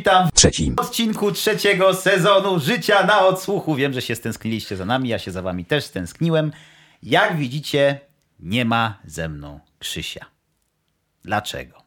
Witam w trzecim odcinku trzeciego sezonu Życia na odsłuchu. Wiem, że się stęskniliście za nami, ja się za wami też stęskniłem. Jak widzicie, nie ma ze mną Krzysia. Dlaczego?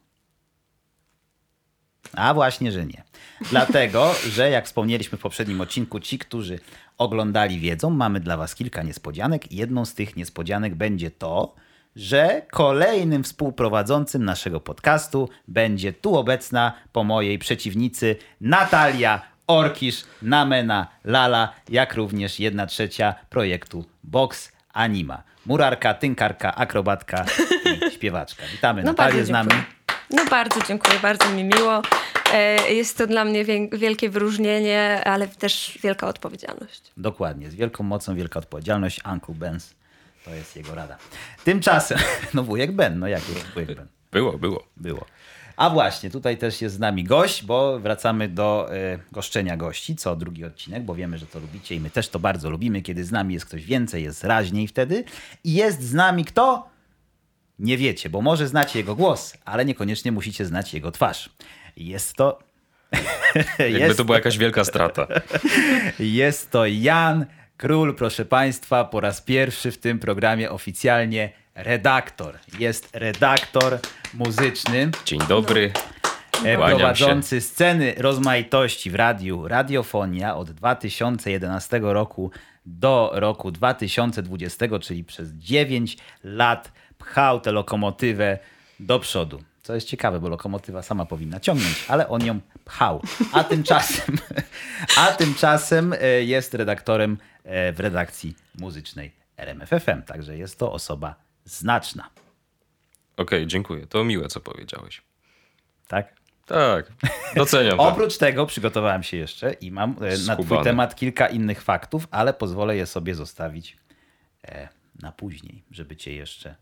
A właśnie, że nie. Dlatego, że jak wspomnieliśmy w poprzednim odcinku, ci, którzy oglądali wiedzą, mamy dla was kilka niespodzianek. Jedną z tych niespodzianek będzie to, że kolejnym współprowadzącym naszego podcastu będzie tu obecna po mojej przeciwnicy Natalia Orkisz, Namena Lala, jak również jedna trzecia projektu Box Anima. Murarka, tynkarka, akrobatka i śpiewaczka. Witamy, No Natalię z nami. No bardzo dziękuję, bardzo mi miło. E, Jest to dla mnie wielkie wyróżnienie, ale też wielka odpowiedzialność. Dokładnie, z wielką mocą, wielka odpowiedzialność. Uncle Benz, to jest jego rada. Tymczasem, no wujek Ben, no jak jest wujek Ben? Było, było. Było. A właśnie, tutaj też jest z nami gość, bo wracamy do e, goszczenia gości, co drugi odcinek, bo wiemy, że to lubicie i my też to bardzo lubimy, kiedy z nami jest ktoś więcej, jest raźniej wtedy. I jest z nami kto? Nie wiecie, bo może znacie jego głos, ale niekoniecznie musicie znać jego twarz. Jest to... Jakby jest, to była jakaś wielka strata. jest to Jan Król, proszę Państwa, po raz pierwszy w tym programie oficjalnie redaktor. Jest redaktor muzyczny. Dzień dobry. Kłaniam prowadzący sceny rozmaitości w radiu Radiofonia od 2011 roku do roku 2020, czyli przez 9 lat pchał tę lokomotywę do przodu. Co jest ciekawe, bo lokomotywa sama powinna ciągnąć, ale on ją pchał. A tymczasem, a tymczasem e, jest redaktorem e, w redakcji muzycznej RMFFM, także jest to osoba znaczna. Okej, dziękuję. To miłe, co powiedziałeś. Tak? Tak, doceniam. Oprócz tego przygotowałem się jeszcze i mam e, na twój Skubany. temat kilka innych faktów, ale pozwolę je sobie zostawić na później, żeby cię jeszcze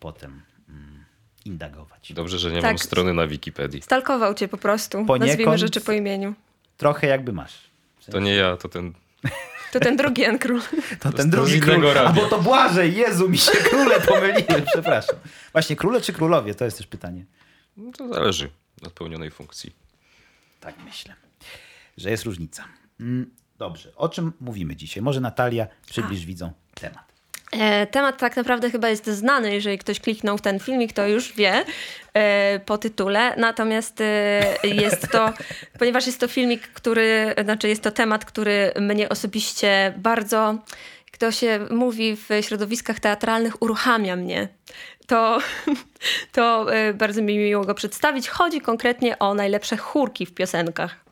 potem mm, indagować. Dobrze, że nie Tak. mam strony na Wikipedii. Stalkował cię po prostu. Poniekąd- Nazwijmy rzeczy po imieniu. Trochę jakby masz. To nie ja, to ten... To ten drugi Jan Król. To ten drugi król. radia. Albo to Błażej, Jezu, mi się króle pomyliły, przepraszam. Właśnie króle czy królowie? To jest też pytanie. No to zależy od pełnionej funkcji. Tak myślę, że jest różnica. Mm, Dobrze, o czym mówimy dzisiaj? Może Natalia przybliż widzom temat. E, Temat tak naprawdę chyba jest znany, jeżeli ktoś kliknął w ten filmik, to już wie e, po tytule. Natomiast e, jest to, ponieważ jest to filmik, który, znaczy jest to temat, który mnie osobiście bardzo, jak to się mówi w środowiskach teatralnych, uruchamia mnie. To, to bardzo mi miło go przedstawić. Chodzi konkretnie o najlepsze chórki w piosenkach.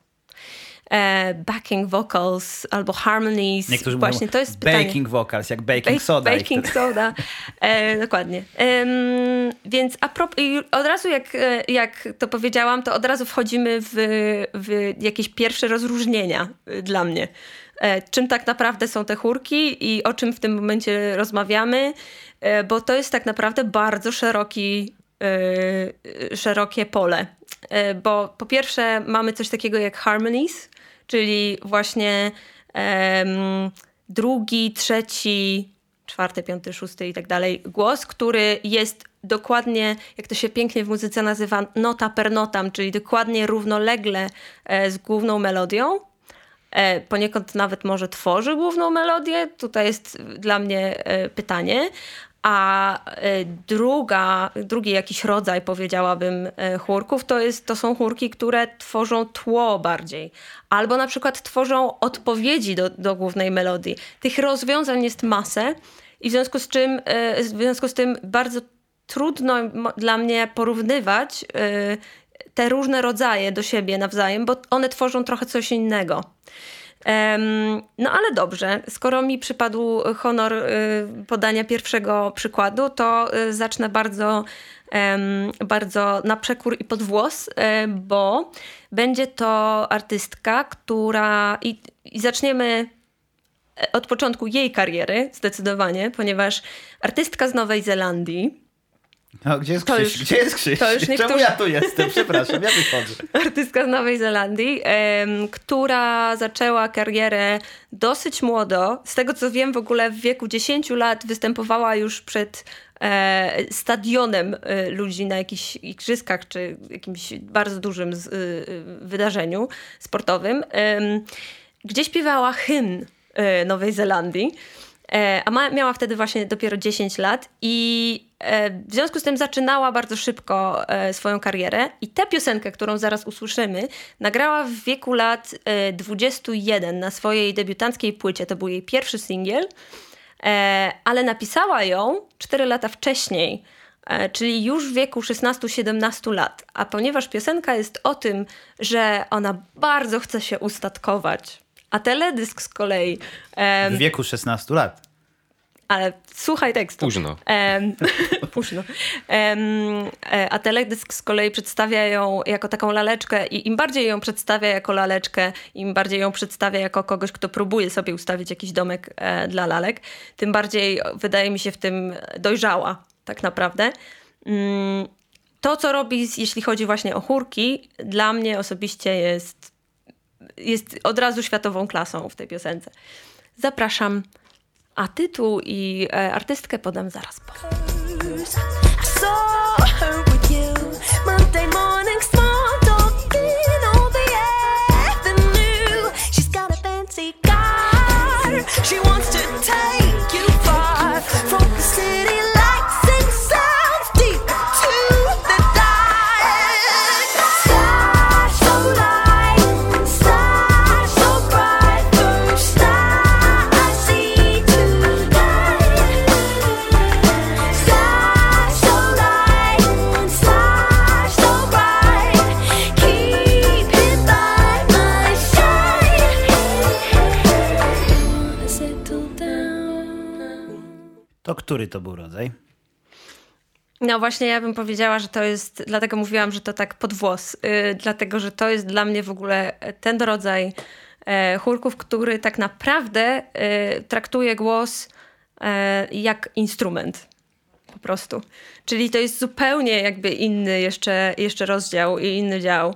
E, backing vocals albo harmonies. Niektórzy Właśnie mówią to jest pytanie. baking vocals, jak baking Bak- soda. Baking soda, e, dokładnie. Więc a prop- od razu jak, e, jak to powiedziałam, to od razu wchodzimy w, w jakieś pierwsze rozróżnienia e, dla mnie. E, czym tak naprawdę są te chórki i o czym w tym momencie rozmawiamy, e, bo to jest tak naprawdę bardzo szeroki, szerokie pole. Bo po pierwsze mamy coś takiego jak harmonies, czyli właśnie em, drugi, trzeci, czwarty, piąty, szósty i tak dalej głos, który jest dokładnie, jak to się pięknie w muzyce nazywa, nota per notam, czyli dokładnie równolegle e, z główną melodią. E, Poniekąd nawet może tworzy główną melodię. Tutaj jest dla mnie e, pytanie. A e, druga, drugi jakiś rodzaj, powiedziałabym, e, chórków, to, jest, to są chórki, które tworzą tło bardziej. Albo na przykład tworzą odpowiedzi do, do głównej melodii. Tych rozwiązań jest masę i w związku z czym, e, w związku z tym bardzo trudno dla mnie porównywać te różne rodzaje do siebie nawzajem, bo one tworzą trochę coś innego. No ale dobrze, skoro mi przypadł honor y, podania pierwszego przykładu, to y, zacznę bardzo, bardzo na przekór i pod włos, y, bo będzie to artystka, która. I, i zaczniemy e, od początku jej kariery, zdecydowanie, ponieważ artystka z Nowej Zelandii, O, gdzie jest To Krzyś? już- Gdzie jest Krzyś? to już Czemu niektórzy- ja tu jestem? Przepraszam, ja wychodzę. artystka z Nowej Zelandii, która zaczęła karierę dosyć młodo. Z tego co wiem, w ogóle w wieku 10 lat występowała już przed e, stadionem e, ludzi na jakichś igrzyskach czy jakimś bardzo dużym z, e, wydarzeniu sportowym, gdzie śpiewała hymn Nowej Zelandii. E, A ma, miała wtedy właśnie dopiero 10 lat i e, w związku z tym zaczynała bardzo szybko e, swoją karierę. I tę piosenkę, którą zaraz usłyszymy, nagrała w wieku lat e, 21 na swojej debiutanckiej płycie. To był jej pierwszy singiel, ale napisała ją 4 lata wcześniej. Czyli już w wieku 16-17 lat. A ponieważ piosenka jest o tym, że ona bardzo chce się ustatkować, a teledysk z kolei em, W wieku 16 lat. ale słuchaj tekstu. Późno. Em, późno. Em, e, a teledysk z kolei przedstawia ją jako taką laleczkę i im bardziej ją przedstawia jako laleczkę, im bardziej ją przedstawia jako kogoś, kto próbuje sobie ustawić jakiś domek e, dla lalek, tym bardziej wydaje mi się w tym dojrzała tak naprawdę. Mm, to, co robi, jeśli chodzi właśnie o chórki, dla mnie osobiście jest, jest od razu światową klasą w tej piosence. Zapraszam a tytuł i e, artystkę podam zaraz po. To który to był rodzaj? No właśnie, ja bym powiedziała, że to jest, dlatego mówiłam, że to tak pod włos, yy, dlatego, że to jest dla mnie w ogóle ten rodzaj e, chórków, który tak naprawdę e, traktuje głos e, jak instrument. Po prostu. Czyli to jest zupełnie jakby inny jeszcze, jeszcze rozdział i inny dział.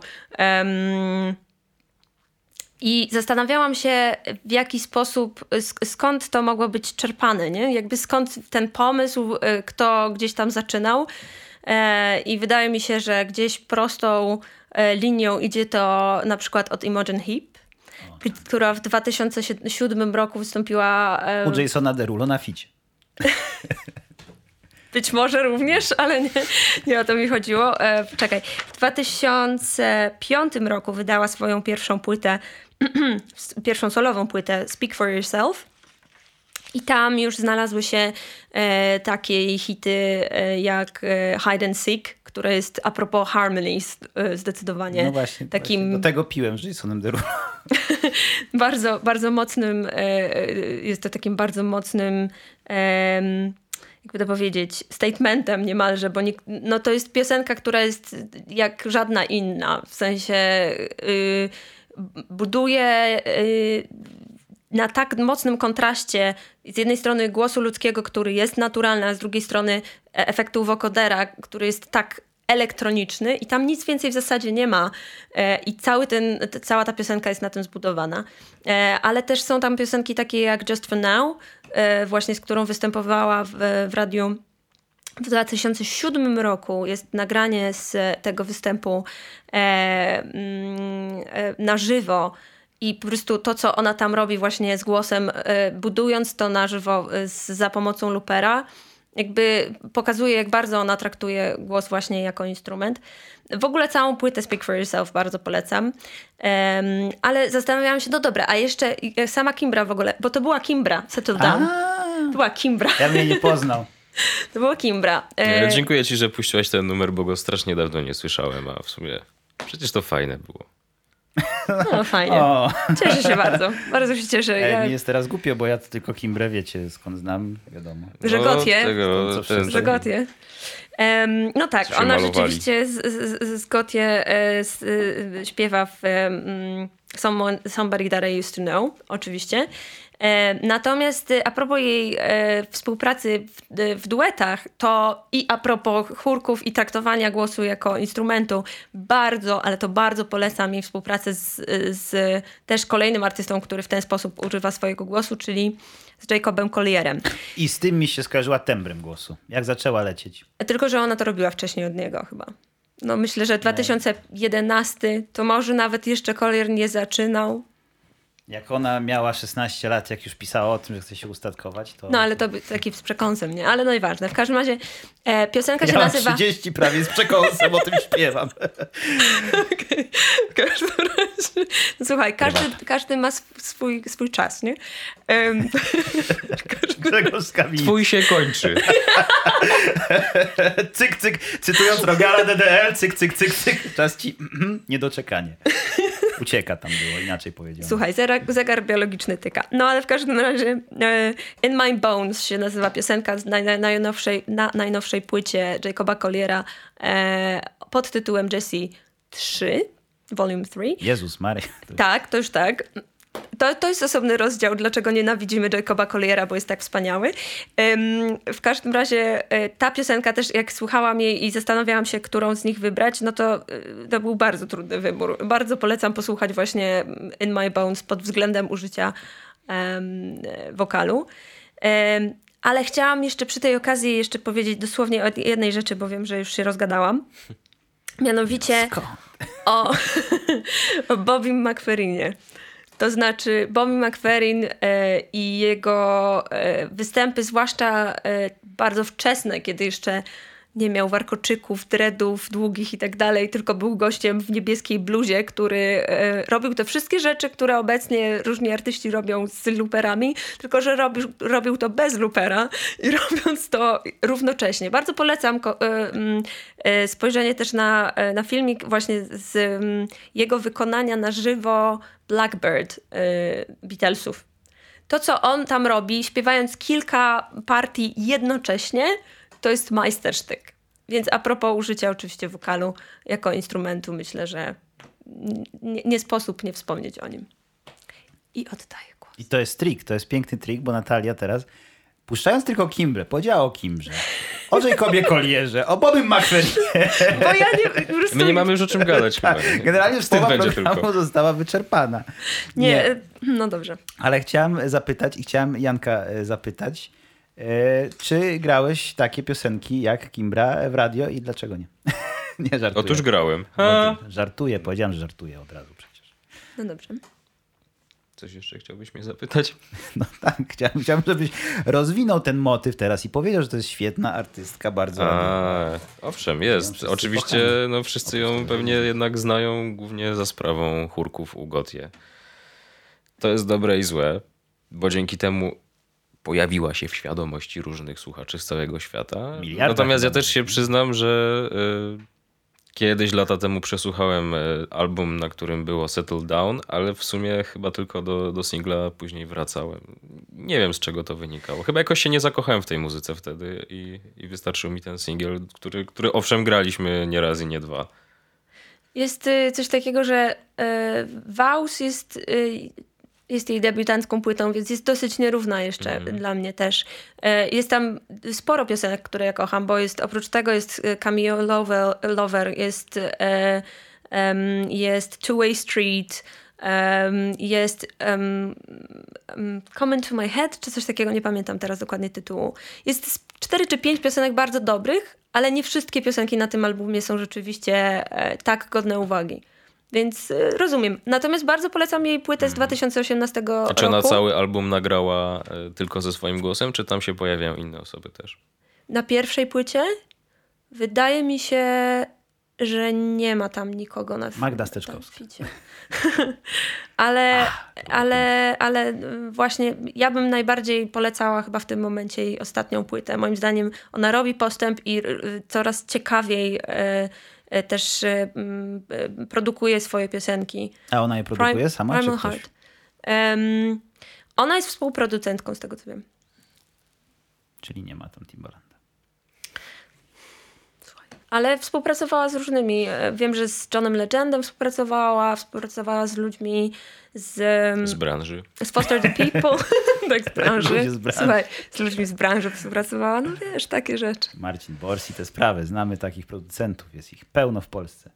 I zastanawiałam się, w jaki sposób, sk- skąd to mogło być czerpane, nie? Jakby skąd ten pomysł, y, kto gdzieś tam zaczynał. E, I wydaje mi się, że gdzieś prostą e, linią idzie to na przykład od Imogen Heap, k- która w 2007 roku wystąpiła e, U Jasona Derulo na ficie. Być może również, ale nie, nie o to mi chodziło. E, czekaj. W 2005 roku wydała swoją pierwszą płytę, pierwszą solową płytę Speak for Yourself. I tam już znalazły się e, takie hity e, jak e, Hide and Seek, które jest a propos Harmonies zdecydowanie. No właśnie, takim właśnie. Do tego piłem z Jasonem Derulo. bardzo, bardzo mocnym, e, e, jest to takim bardzo mocnym, jakby to powiedzieć, statementem niemalże, bo nie, no to jest piosenka, która jest jak żadna inna, w sensie y, buduje y, na tak mocnym kontraście z jednej strony głosu ludzkiego, który jest naturalny, a z drugiej strony e- efektu wokodera, który jest tak elektroniczny i tam nic więcej w zasadzie nie ma e, i cały ten, cała ta piosenka jest na tym zbudowana. E, Ale też są tam piosenki takie jak Just For Now, właśnie z którą występowała w, w radiu w 2007 roku jest nagranie z tego występu e, mm, e, na żywo i po prostu to, co ona tam robi właśnie z głosem, e, budując to na żywo e, z, za pomocą loopera, jakby pokazuje, jak bardzo ona traktuje głos właśnie jako instrument. W ogóle całą płytę Speak For Yourself bardzo polecam. Em, ale zastanawiałam się, no dobra, a jeszcze e, sama Kimbra w ogóle, bo to była Kimbra, Settle Down. A, To była Kimbra. ja mnie nie poznał. To była Kimbra. E, E, Dziękuję ci, że puściłaś ten numer, bo go strasznie dawno nie słyszałem, a w sumie przecież to fajne było. No fajnie. O, Cieszę się bardzo. Bardzo się cieszę. Ej, Ja, mi jest teraz głupio, bo ja to tylko Kimbrę wiecie, skąd znam, wiadomo. że Gotie. Tego, To co ten, wszyscy- Że Gotie. Em, no tak, ona malowali. rzeczywiście z, z, z Gotie e, z, e, śpiewa w um, Someone, Somebody That I Used To Know, oczywiście. E, natomiast e, a propos jej e, współpracy w, w duetach, to i a propos chórków i traktowania głosu jako instrumentu, bardzo, ale to bardzo polecam jej współpracę z, z też kolejnym artystą, który w ten sposób używa swojego głosu, czyli z Jacobem Collierem. I z tym mi się skojarzyła tembrem głosu. Jak zaczęła lecieć. Tylko, że ona to robiła wcześniej od niego chyba. No myślę, że 2011 to może nawet jeszcze Collier nie zaczynał. Jak ona miała 16 lat, jak już pisała o tym, że chce się ustatkować, to... No ale to by- taki z przekąsem, nie? Ale no i ważne. W każdym razie e, piosenka się ja nazywa... 30 prawie z przekąsem, o tym śpiewam. W każdym razie... Słuchaj, każdy, każdy ma sw- swój, swój czas, nie? Z Kamienicy. Twój się kończy. Cyk, cyk, cytując Rogala DDL, cyk, cyk, cyk, cyk. Czas ci niedoczekanie. Ucieka tam było, inaczej powiedziałem. Słuchaj, zegar, biologiczny tyka. No ale w każdym razie e, In My Bones się nazywa piosenka z naj, naj, najnowszej, na najnowszej płycie Jacoba Colliera e, pod tytułem Jessie 3, Volume 3. Jezus Mary. Tak, to już tak. To, to jest osobny rozdział, dlaczego nienawidzimy Jacoba Colliera, bo jest tak wspaniały. W każdym razie e, ta piosenka też, jak słuchałam jej i zastanawiałam się, którą z nich wybrać, no to, e, to był bardzo trudny wybór. Bardzo polecam posłuchać właśnie In My Bones pod względem użycia e, wokalu. Em, ale chciałam jeszcze przy tej okazji jeszcze powiedzieć dosłownie o jednej rzeczy, bo wiem, że już się rozgadałam. Mianowicie Skąd? o, o Bobim McFerrinie. To znaczy Bobby McFerrin e, i jego e, występy, zwłaszcza e, bardzo wczesne, kiedy jeszcze nie miał warkoczyków, dreadów długich i tak dalej, tylko był gościem w niebieskiej bluzie, który e, robił te wszystkie rzeczy, które obecnie różni artyści robią z luperami, tylko że robił, to bez lupera i robiąc to równocześnie. Bardzo polecam e, mm, e, spojrzenie też na, na filmik właśnie z mm, jego wykonania na żywo Blackbird Beatlesów. To, co on tam robi, śpiewając kilka partii jednocześnie, to jest majstersztyk. Więc a propos użycia oczywiście wokalu jako instrumentu, myślę, że nie, nie sposób nie wspomnieć o nim. I oddaję głos. I to jest trik, to jest piękny trik, bo Natalia teraz, puszczając tylko Kimbrę, powiedziała o Kimbrze, o Jacobie Collierze, o Bobym McFerrinie. Bo ja nie, prostu My nie mamy już o czym gadać chyba. Tak, generalnie już połowa będzie programu tylko. została wyczerpana. Nie, e, no dobrze. Ale chciałem zapytać i chciałem Janka e, zapytać, czy grałeś takie piosenki jak Kimbra w radio i dlaczego nie? nie żartuję. Otóż grałem. Żartuję, powiedziałem, że żartuję od razu przecież. No dobrze. Coś jeszcze chciałbyś mnie zapytać? No tak, chciałem, chciałem, żebyś rozwinął ten motyw teraz i powiedział, że to jest świetna artystka, bardzo. A, owszem, jest. wszyscy Oczywiście no, wszyscy ją pewnie jednak znają głównie za sprawą chórków u Gotie. To jest dobre i złe, bo dzięki temu pojawiła się w świadomości różnych słuchaczy z całego świata. Miliarda Natomiast ja też się przyznam, że y, kiedyś lata temu przesłuchałem y, album, na którym było Settle Down, ale w sumie chyba tylko do, do singla później wracałem. Nie wiem z czego to wynikało. Chyba jakoś się nie zakochałem w tej muzyce wtedy i, i wystarczył mi ten singiel, który, który owszem graliśmy nie raz i nie dwa. Jest y, coś takiego, że y, Waus jest, y, jest jej debiutancką płytą, więc jest dosyć nierówna jeszcze dla mnie też. Y, jest tam sporo piosenek, które ja kocham, bo jest oprócz tego jest y, Cameo Lover, Lover jest, em, jest Two Way Street, jest Come Into My Head, czy coś takiego, nie pamiętam teraz dokładnie tytułu. Jest cztery czy pięć piosenek bardzo dobrych, ale nie wszystkie piosenki na tym albumie są rzeczywiście e, tak godne uwagi. Więc e, rozumiem. Natomiast bardzo polecam jej płytę z 2018 A czy ona roku. cały album nagrała y, tylko ze swoim głosem, czy tam się pojawiają inne osoby też? Na pierwszej płycie wydaje mi się, że nie ma tam nikogo na Magda Steczkowska. ale, ale, ale właśnie ja bym najbardziej polecała chyba w tym momencie jej ostatnią płytę. Moim zdaniem ona robi postęp i y, coraz ciekawiej e, też e, e, produkuje swoje piosenki. A ona je produkuje Prim- sama, czy Primal ktoś? Heart. Em, ona jest współproducentką, z tego co wiem. Czyli nie ma tam Timbalanda. Ale współpracowała z różnymi. e, Wiem, że z Johnem Legendem współpracowała, współpracowała z ludźmi z, Z branży. z Foster the People, tak z branży. Z branży. Słuchaj, z ludźmi z branży współpracowała, no wiesz, takie rzeczy. Marcin Borsi, te sprawy. Znamy takich producentów, jest ich pełno w Polsce.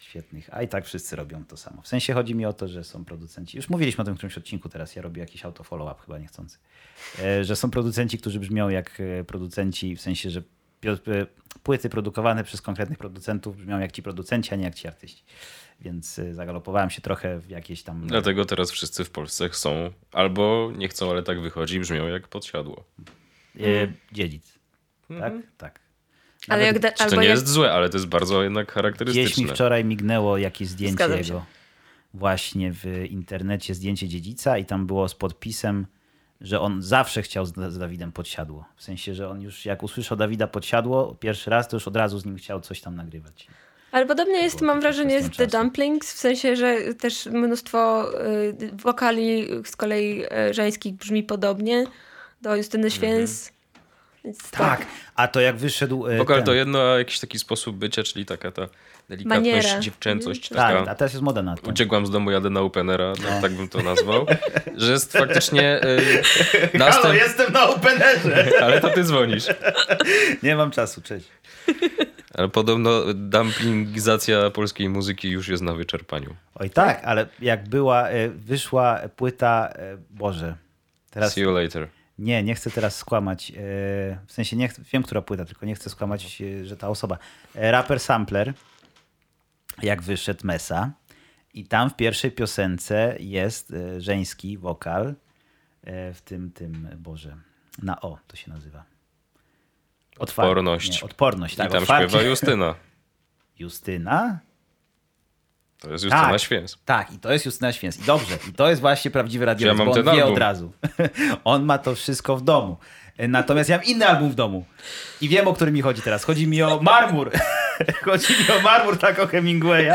Świetnych. A i tak wszyscy robią to samo. W sensie chodzi mi o to, że są producenci. Już mówiliśmy o tym w którymś odcinku teraz. Ja robię jakiś auto follow-up, chyba niechcący. E, Że są producenci, którzy brzmią jak e, producenci, w sensie, że płyty produkowane przez konkretnych producentów brzmią jak ci producenci, a nie jak ci artyści. Więc e, zagalopowałem się trochę w jakieś tam. Dlatego teraz wszyscy w Polsce chcą, albo nie chcą, ale tak wychodzi, brzmią jak podsiadło. E, dziedzic. Tak? Tak. Ale jak, da, to nie jak, jest złe, ale to jest bardzo jednak Gdzieś mi charakterystyczne. wczoraj mignęło jakieś zdjęcie jego właśnie w internecie, zdjęcie dziedzica i tam było z podpisem, że on zawsze chciał z, z Dawidem podsiadło. W sensie, że on już jak usłyszał Dawida podsiadło pierwszy raz, to już od razu z nim chciał coś tam nagrywać. Ale podobnie jest, mam wrażenie, z The. Dumplings, w sensie, że też mnóstwo y, wokali z kolei y, żeńskich brzmi podobnie do Justyny Święs. Więc to- Tak, a to jak wyszedł... e, Wokal ten- to jedno, a jakiś taki sposób bycia, czyli taka ta delikatność, Maniera. dziewczęcość, Tak, taka... a teraz jest moda na to. Uciekłam z domu, jadę na openera, no, tak bym to nazwał. Że jest faktycznie y, następ... jestem na openerze! Ale to ty dzwonisz. Nie mam czasu, cześć. Ale podobno dumplingizacja polskiej muzyki już jest na wyczerpaniu. Oj tak, ale jak była, e, wyszła płyta, Boże, teraz... See you later. Nie, nie chcę teraz skłamać. e, W sensie nie chcę, wiem, która płyta, tylko nie chcę skłamać, e, że ta osoba. E, Rapper Sampler, jak wyszedł Mesa, i tam w pierwszej piosence jest żeński wokal w tym, tym, Boże, na O to się nazywa. Otwar- Odporność. Nie, odporność, tak. I tam otwarcie. śpiewa Justyna. Justyna? To jest Justyna Tak. Święs. Tak, i to jest Justyna Święc. I dobrze, i to jest właśnie prawdziwy radio, Ja mam bo on ten wie album. od razu. on ma to wszystko w domu. Natomiast ja mam inny album w domu. I wiem, o który mi chodzi teraz. Chodzi mi o Marmur. chodzi mi o Marmur, tak o Hemingwaya.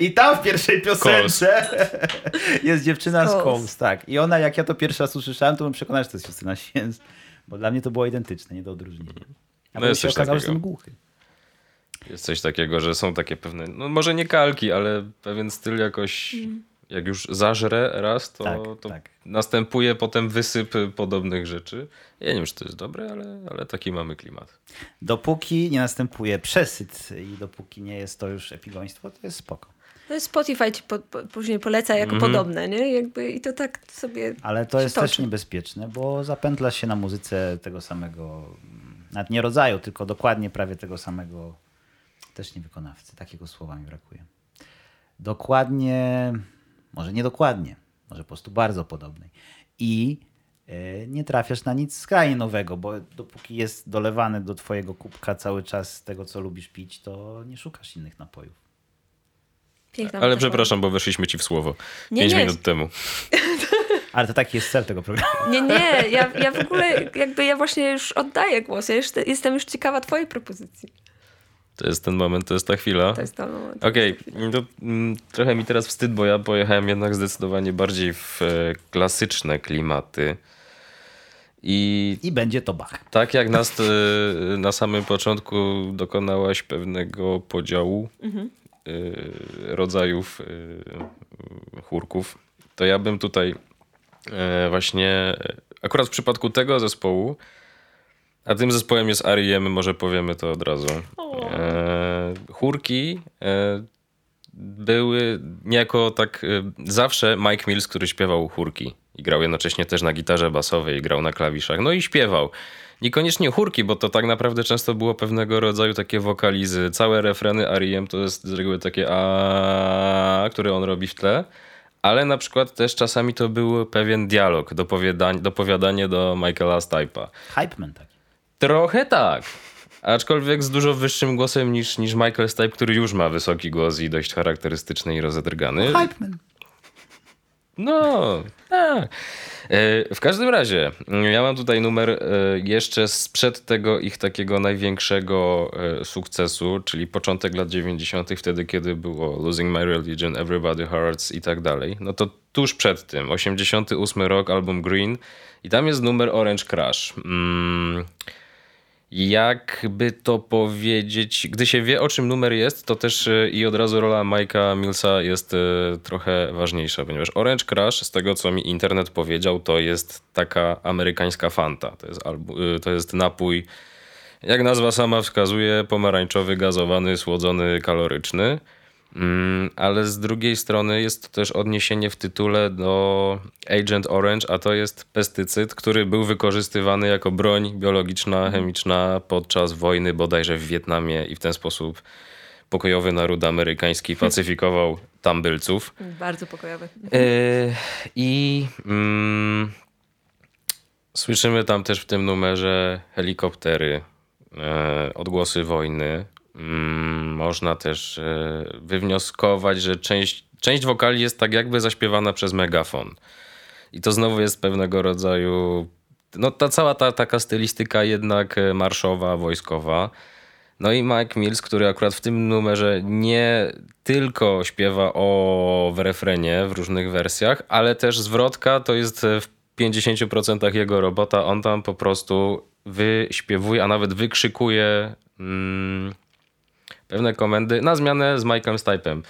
I tam w pierwszej piosence jest dziewczyna z Coles. Tak. I ona, jak ja to pierwszy raz usłyszałem, to byłem przekonany, że to jest Justyna Święc. Bo dla mnie to było identyczne, nie do odróżnienia. A No jest się okazało, że jestem głuchy. Jest coś takiego, że są takie pewne, no może nie kalki, ale pewien styl jakoś, jak już zażre raz, to, Tak, to tak. następuje potem wysyp podobnych rzeczy. Ja nie wiem, czy to jest dobre, ale, ale taki mamy klimat. Dopóki nie następuje przesyt i dopóki nie jest to już epigoństwo, to jest spoko. Jest Spotify ci po, po, później poleca jako Mhm. podobne, nie? Jakby, I to tak sobie Ale to się jest też toczy. niebezpieczne, bo zapętla się na muzyce tego samego, mm, nawet nie rodzaju, tylko dokładnie prawie tego samego, też nie wykonawcy, takiego słowa mi brakuje. Dokładnie, może nie dokładnie, może po prostu bardzo podobnej. I e, nie trafiasz na nic skrajnie nowego, bo dopóki jest dolewany do twojego kubka cały czas tego, co lubisz pić, to nie szukasz innych napojów. piękna Ale przepraszam, bo weszliśmy ci w słowo. Nie, Pięć nie. minut temu. Ale to taki jest cel tego programu. Nie, nie, ja, ja w ogóle jakby ja właśnie już oddaję głos. Ja jeszcze, jestem już ciekawa twojej propozycji. To jest ten moment, to jest ta chwila. To jest to moment. Okej, to mm, trochę mi teraz wstyd, bo ja pojechałem jednak zdecydowanie bardziej w e, klasyczne klimaty. I I będzie to Bach. tak jak nas e, na samym początku dokonałaś pewnego podziału e, rodzajów e, chórków, to ja bym tutaj e, właśnie, akurat w przypadku tego zespołu, a tym zespołem jest R.E.M., może powiemy to od razu. E, chórki e, były niejako tak e, zawsze Mike Mills, który śpiewał chórki i grał jednocześnie też na gitarze basowej i grał na klawiszach. No i śpiewał. Niekoniecznie chórki, bo to tak naprawdę często było pewnego rodzaju takie wokalizy. Całe refreny R.E.M. to jest z reguły takie a, które on robi w tle. Ale na przykład też czasami to był pewien dialog, dopowiadanie, dopowiadanie do Michaela Stipe'a. Hype man taki. Trochę tak. Aczkolwiek z dużo wyższym głosem niż, niż Michael Stipe, który już ma wysoki głos i dość charakterystyczny i rozedrgany. Hype man. No, tak. E, W każdym razie, ja mam tutaj numer e, jeszcze sprzed tego ich takiego największego e, sukcesu, czyli początek lat 90., wtedy, kiedy było Losing My Religion, Everybody Hurts i tak dalej. No to tuż przed tym, 88 rok, album Green i tam jest numer Orange Crush. Mm. Jakby to powiedzieć, gdy się wie o czym numer jest, to też e, i od razu rola Mike'a Millsa jest e, trochę ważniejsza, ponieważ Orange Crush, z tego co mi internet powiedział, to jest taka amerykańska fanta. To jest, e, to jest napój, jak nazwa sama wskazuje, pomarańczowy, gazowany, słodzony, kaloryczny. Mm, ale z drugiej strony jest to też odniesienie w tytule do Agent Orange, a to jest pestycyd, który był wykorzystywany jako broń biologiczna, chemiczna podczas wojny bodajże w Wietnamie i w ten sposób pokojowy naród amerykański pacyfikował tambylców. Bardzo pokojowy. Yy, I mm, słyszymy tam też w tym numerze helikoptery, e, odgłosy wojny. Mm, można też e, wywnioskować, że część, część wokali jest tak jakby zaśpiewana przez megafon. I to znowu jest pewnego rodzaju. No, ta cała ta taka stylistyka jednak e, marszowa, wojskowa. No i Mike Mills, który akurat w tym numerze nie tylko śpiewa o w refrenie w różnych wersjach, ale też zwrotka to jest w 50% jego robota. On tam po prostu wyśpiewuje, a nawet wykrzykuje mm, pewne komendy na zmianę z Mike'em Stipe'em.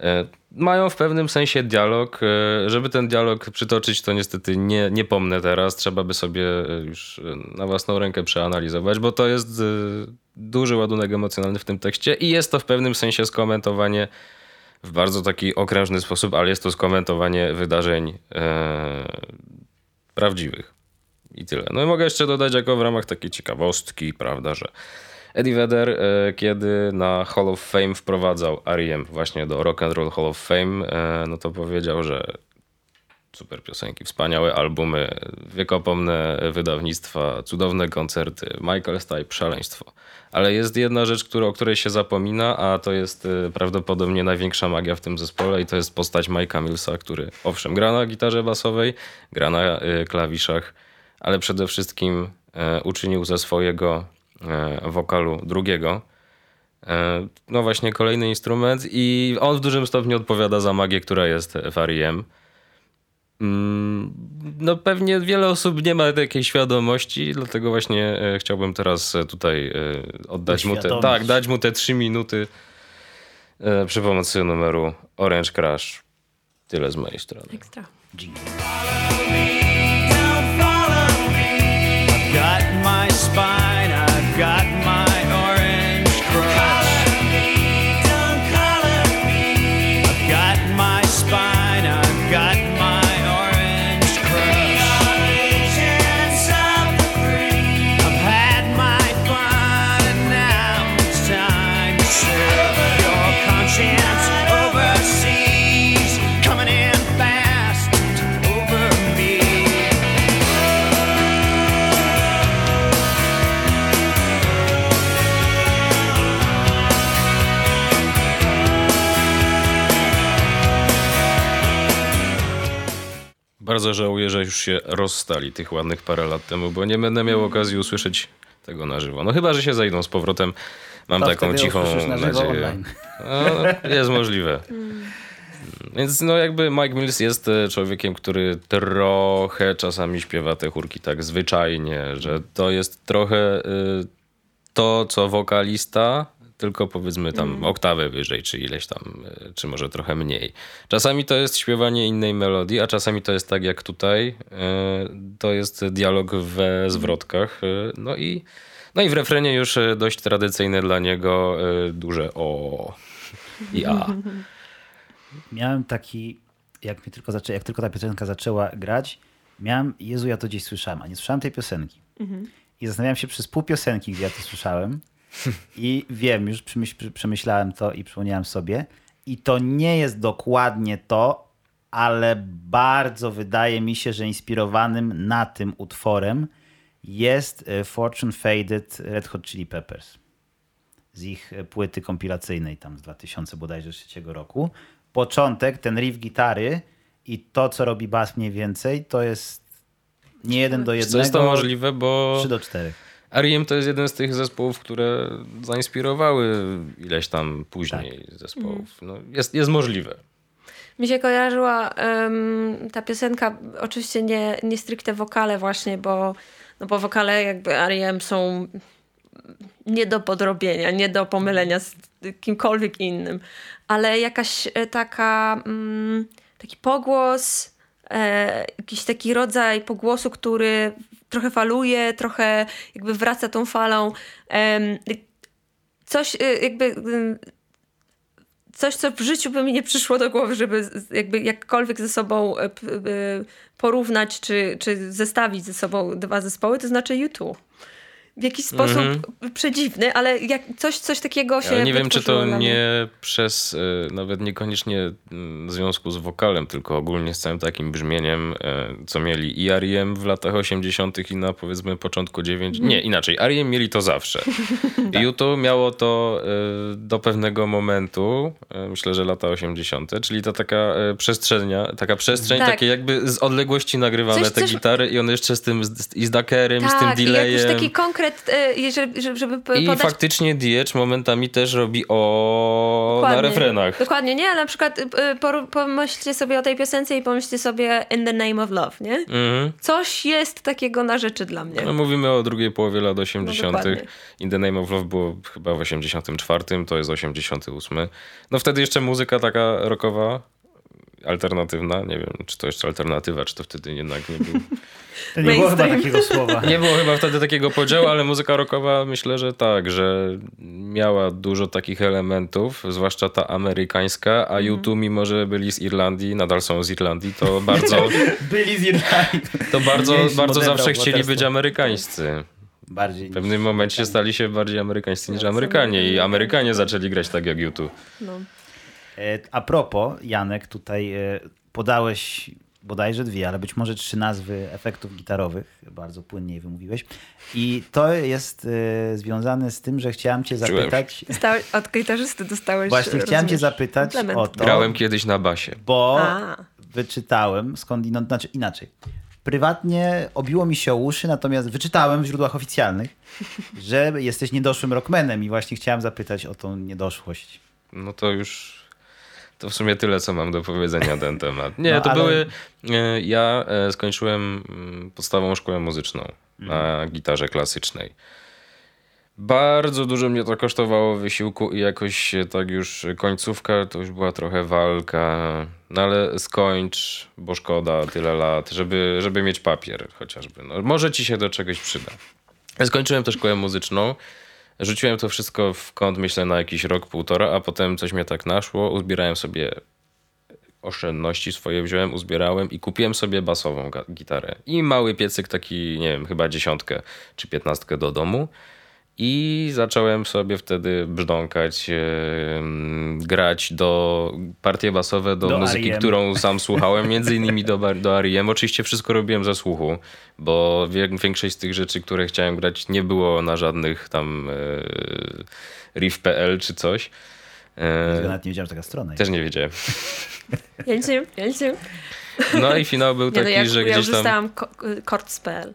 E, Mają w pewnym sensie dialog. E, Żeby ten dialog przytoczyć, to niestety nie, nie pomnę teraz. Trzeba by sobie e, już na własną rękę przeanalizować, bo to jest duży ładunek emocjonalny w tym tekście i jest to w pewnym sensie skomentowanie w bardzo taki okrężny sposób, ale jest to skomentowanie wydarzeń prawdziwych. I tyle. No i mogę jeszcze dodać jako w ramach takiej ciekawostki, prawda, że Eddie Vedder, e, kiedy na Hall of Fame wprowadzał R.E.M. właśnie do Rock and Roll Hall of Fame, e, no to powiedział, że super piosenki, wspaniałe albumy, wiekopomne wydawnictwa, cudowne koncerty, Michael Stipe, szaleństwo. Ale jest jedna rzecz, o której się zapomina, a to jest e, prawdopodobnie największa magia w tym zespole i to jest postać Mike'a Millsa, który owszem gra na gitarze basowej, gra na klawiszach, ale przede wszystkim uczynił ze swojego wokalu drugiego e, no właśnie kolejny instrument i on w dużym stopniu odpowiada za magię, która jest w R.E.M. Mm, No pewnie wiele osób nie ma takiej świadomości, dlatego właśnie e, chciałbym teraz e, tutaj e, oddać mu te, tak, dać mu te trzy minuty e, przy pomocy numeru Orange Crush. Tyle z mojej strony. Ekstra. Bardzo żałuję, że już się rozstali tych ładnych parę lat temu, bo nie będę miał okazji usłyszeć tego na żywo. No chyba, że się zejdą z powrotem. Mam To taką cichą na nadzieję. No, jest możliwe. Więc no jakby Mike Mills jest e, człowiekiem, który trochę czasami śpiewa te chórki tak zwyczajnie, że to jest trochę y, to, co wokalista, tylko powiedzmy tam oktawę wyżej, czy ileś tam, y, czy może trochę mniej. Czasami to jest śpiewanie innej melodii, a czasami to jest tak jak tutaj, y, to jest dialog we zwrotkach, y, no i no i w refrenie już dość tradycyjne dla niego duże o i a. Miałem taki, jak, mi tylko zaczę, jak tylko ta piosenka zaczęła grać, miałem, Jezu, ja to gdzieś słyszałem, a nie słyszałem tej piosenki. I zastanawiałem się przez pół piosenki, gdzie ja to słyszałem. I wiem, już przemyśl, przemyślałem to i przypomniałem sobie. I to nie jest dokładnie to, ale bardzo wydaje mi się, że inspirowanym na tym utworem jest e, Fortune Faded Red Hot Chili Peppers z ich e, płyty kompilacyjnej tam z 2000 bodajże trzeciego roku. Początek, ten riff gitary i to, co robi bas mniej więcej, to jest nie jeden do Co jednego, jest to możliwe, bo 3 do 4. R.E.M. to jest jeden z tych zespołów, które zainspirowały ileś tam później zespołów. No, jest, jest możliwe. Mi się kojarzyła em, ta piosenka, oczywiście nie, nie stricte wokale właśnie, bo, no bo wokale jakby R.E.M. są nie do podrobienia, nie do pomylenia z kimkolwiek innym, ale jakaś e, taka, mm, taki pogłos, e, jakiś taki rodzaj pogłosu, który trochę faluje, trochę jakby wraca tą falą. Coś e, jakby em, coś, co w życiu by mi nie przyszło do głowy, żeby jakby jakkolwiek ze sobą e, porównać, czy, czy zestawić ze sobą dwa zespoły, to znaczy YouTube. W jakiś sposób przedziwny, ale jak coś, coś takiego się Ale nie wiem, czy to nie przez, e, nawet niekoniecznie mm, w związku z wokalem, tylko ogólnie z całym takim brzmieniem, e, co mieli i R.E.M. w latach 80. i na powiedzmy początku 9. Mhm. Nie, inaczej. R.E.M. mieli to zawsze. Tak. I YouTube miało to e, do pewnego momentu, myślę, że lata 80., czyli to taka przestrzenia, taka przestrzeń, Tak. takie jakby z odległości nagrywane Coś- te coś- gitary i one jeszcze z tym, z, i z dakerem, i z tym Tak, delayem. jakiś taki konkret, e, żeby, żeby, żeby I podać faktycznie DH momentami też robi o na refrenach. Dokładnie, nie? Ale na przykład por- pomyślcie sobie o tej piosence i pomyślcie sobie In the Name of Love, nie? Mhm. Coś jest takiego na rzeczy dla mnie. No, mówimy o drugiej połowie lat 80. No, dokładnie. In the Name of Love było chyba w 84, to jest 88. No wtedy jeszcze muzyka taka rockowa, alternatywna. Nie wiem, czy to jeszcze alternatywa, czy to wtedy jednak nie było. To nie było chyba takiego słowa. Nie było chyba wtedy takiego podziału, ale muzyka rockowa myślę, że tak, że miała dużo takich elementów, zwłaszcza ta amerykańska, Mhm. a YouTube, mimo że byli z Irlandii, nadal są z Irlandii, to bardzo, Byli z Irlandii. to bardzo, bardzo zawsze chcieli być amerykańscy. Bardziej W pewnym momencie stali się bardziej amerykańscy niż Amerykanie i Amerykanie zaczęli grać tak jak YouTube. No. E, A propos, Janek, tutaj e, podałeś bodajże dwie, ale być może trzy nazwy efektów gitarowych. Bardzo płynnie je wymówiłeś. I to jest e, związane z tym, że chciałem cię zapytać. Dostałeś, od gitarzysty dostałeś Właśnie chciałem cię rozumiesz, zapytać o to, Grałem kiedyś na basie. bo A. wyczytałem skądinąd, znaczy inaczej. Prywatnie obiło mi się o uszy, natomiast wyczytałem w źródłach oficjalnych, że jesteś niedoszłym rockmanem i właśnie chciałem zapytać o tą niedoszłość. No to już. To w sumie tyle, co mam do powiedzenia na ten temat. Nie, No, to ale- były. e, Ja e, skończyłem mm, podstawową szkołę muzyczną na gitarze klasycznej. Bardzo dużo mnie to kosztowało wysiłku i jakoś tak już końcówka to już była trochę walka. No ale skończ, bo szkoda tyle lat, żeby, żeby mieć papier chociażby. No, może ci się do czegoś przyda. Skończyłem tę szkołę muzyczną. Rzuciłem to wszystko w kąt, myślę, na jakiś rok, półtora, a potem coś mnie tak naszło. Uzbierałem sobie oszczędności swoje, wziąłem, uzbierałem i kupiłem sobie basową gitarę. I mały piecyk, taki, nie wiem, chyba dziesiątkę czy piętnastkę do domu. I zacząłem sobie wtedy brzdąkać, em, grać do partie basowe do, Do muzyki, R.E.M.. którą sam słuchałem, między innymi do, do R.E.M. Oczywiście wszystko robiłem ze słuchu, bo większość z tych rzeczy, które chciałem grać, nie było na żadnych tam e, riff.pl czy coś. E, Ja nawet nie wiedziałem, że taka strona też nie wiedziałem. Ja nic nie, ja nic nie. No i finał był Nie, no taki, ja, że ja gdzieś już tam... dostałam ko- chords.pl.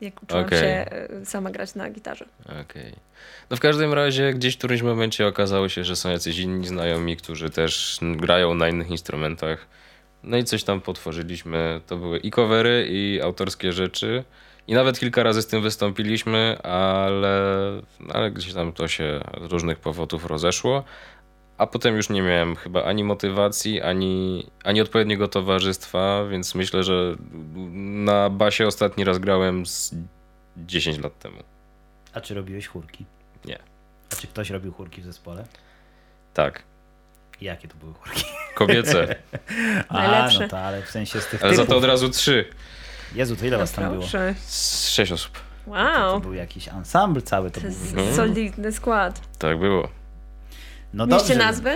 Jak uczyłam Okej. się e, sama grać na gitarze. Okej. No w każdym razie gdzieś w którymś momencie okazało się, że są jacyś inni znajomi, którzy też grają na innych instrumentach. No i coś tam potworzyliśmy. To były i covery, i autorskie rzeczy. I nawet kilka razy z tym wystąpiliśmy, ale, ale gdzieś tam to się z różnych powodów rozeszło. A potem już nie miałem chyba ani motywacji, ani, ani odpowiedniego towarzystwa, więc myślę, że na basie ostatni raz grałem z 10 lat temu. A czy robiłeś chórki? Nie. A czy ktoś robił chórki w zespole? Tak. Jakie to były chórki? Kobiece. A, Najlepsze. no to, ale w sensie z tych Ale za to typów. od razu trzy. Jezu, to ile was tam było? Proszę. Z sześć osób. To Wow. był jakiś ensemble cały to To był. jest Mhm. solidny skład. Tak było. No dobrze. nazwy?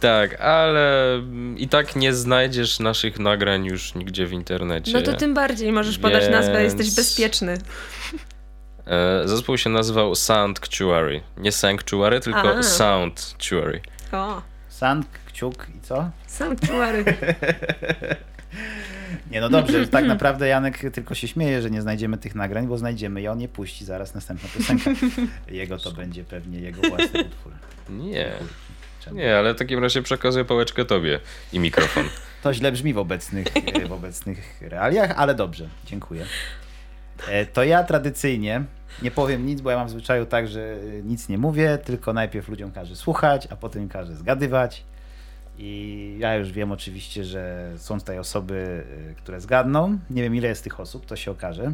Tak, ale i tak nie znajdziesz naszych nagrań już nigdzie w internecie. No to tym bardziej możesz podać nazwę, jesteś bezpieczny. E, Zespół się nazywał Sanctuary. Nie Sanctuary, tylko A. Soundtuary. O, Sand, kciuk i co? sanctuary. Nie, no dobrze, tak naprawdę Janek tylko się śmieje, że nie znajdziemy tych nagrań, bo znajdziemy je, on je puści zaraz następna piosenka. Jego to będzie pewnie jego własny utwór. Nie. Czemu? Nie, ale w takim razie przekazuję pałeczkę tobie i mikrofon. To źle brzmi w obecnych, w obecnych realiach, ale dobrze, dziękuję. E, To ja tradycyjnie nie powiem nic, bo ja mam w zwyczaju tak, że e, nic nie mówię, tylko najpierw ludziom każę słuchać, a potem każę zgadywać. I ja już wiem oczywiście, że są tutaj osoby, e, które zgadną. Nie wiem ile jest tych osób, to się okaże.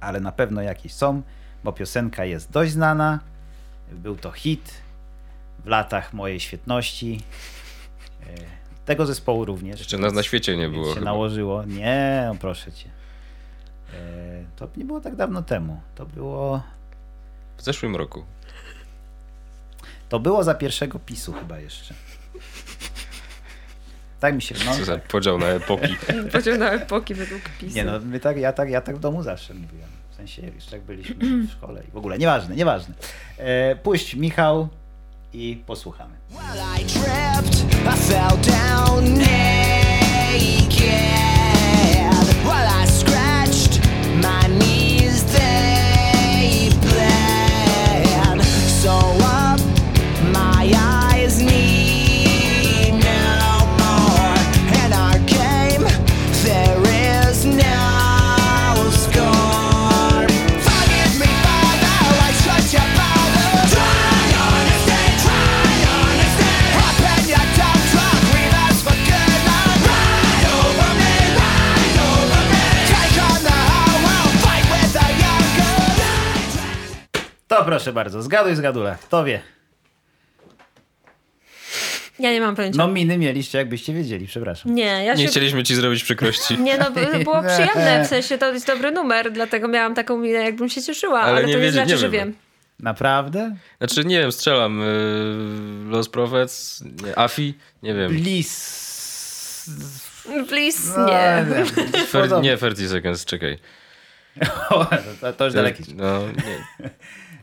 Ale na pewno jakieś są, bo piosenka jest dość znana. Był to hit w latach mojej świetności. E, Tego zespołu również. Jeszcze nas na świecie nie było się chyba. nałożyło. Nie, no proszę cię. E, To nie było tak dawno temu. To było. W zeszłym roku. To było za pierwszego pisu chyba jeszcze. Tak mi się. No, Co za podział na epoki. Podział na epoki według PiSu. nie no, my tak, ja, tak, ja tak w domu zawsze mówiłem. W sensie jeszcze jak byliśmy w szkole i w ogóle. Nieważne, nieważne. E, puść Michał i posłuchamy. Well, I tripped, I fell down naked. Proszę bardzo, zgaduj zgadula. Kto wie? Ja nie mam pojęcia. No miny mieliście, jakbyście wiedzieli, przepraszam. Nie, ja Nie się... chcieliśmy ci zrobić przykrości. Nie, no by- było przyjemne, w sensie to jest dobry numer, dlatego miałam taką minę, jakbym się cieszyła, Ale ale, nie to nie wiedzie- znaczy, nie że wiem. Naprawdę? Znaczy nie wiem, strzelam. Yy, Los Prophets, nie, Afi, nie wiem. Lis. Please, No, nie. Fer, nie, 30 Seconds, czekaj. O, to, to już daleki. No, nie.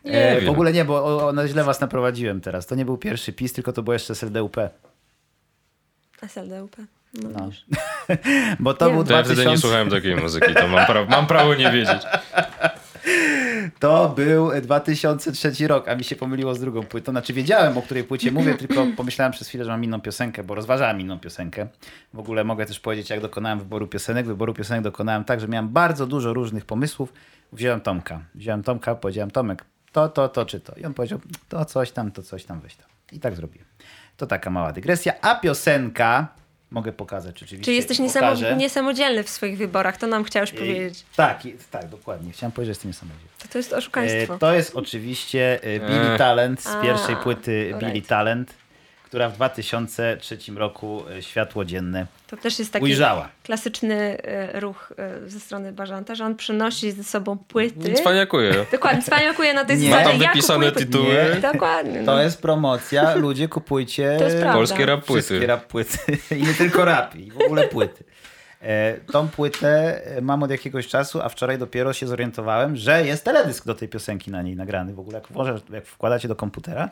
E, wiem. w ogóle nie, bo o, o, no, źle was naprowadziłem teraz. To nie był pierwszy PiS, tylko to było jeszcze SLDUP. SLDUP. No, No. Bo to Nie. był To ja wtedy 2000... nie słuchałem takiej muzyki, to mam, pra mam prawo nie wiedzieć. To był 2003 rok, a mi się pomyliło z drugą płytą. Znaczy wiedziałem, o której płycie mówię, tylko pomyślałem przez chwilę, że mam inną piosenkę, bo rozważałem inną piosenkę. W ogóle mogę też powiedzieć, jak dokonałem wyboru piosenek. Wyboru piosenek dokonałem tak, że miałem bardzo dużo różnych pomysłów. Wziąłem Tomka. Wziąłem Tomka, powiedziałem Tomek, to, to, to czy to. I on powiedział, to coś tam, to coś tam, weź tam. I tak zrobiłem. To taka mała dygresja. A piosenka, mogę pokazać oczywiście. Czyli jesteś niesamo- niesamodzielny w swoich wyborach, to nam chciałeś powiedzieć. Tak, i- tak, dokładnie. Chciałem powiedzieć, że jestem niesamodzielny. To, to jest oszukaństwo. E, To jest oczywiście e, Billy. Talent z A, pierwszej płyty. Billy Talent, która w 2003 roku e, światło dzienne To też jest taki ujrzała. klasyczny e, ruch e, ze strony Bażanta, że on przynosi ze sobą płyty. Cwaniakuję. Dokładnie, cwaniakuje na tej Nie. zasadzie. Tam wypisane tytuły. Nie. Dokładnie. To no. jest promocja, ludzie kupujcie. Polskie rap wszystkie płyty. rap płyty i nie tylko rap, i w ogóle płyty. E, tą płytę mam od jakiegoś czasu, a wczoraj dopiero się zorientowałem, że jest teledysk do tej piosenki na niej nagrany. W ogóle jak, włożę, jak wkładacie do komputera,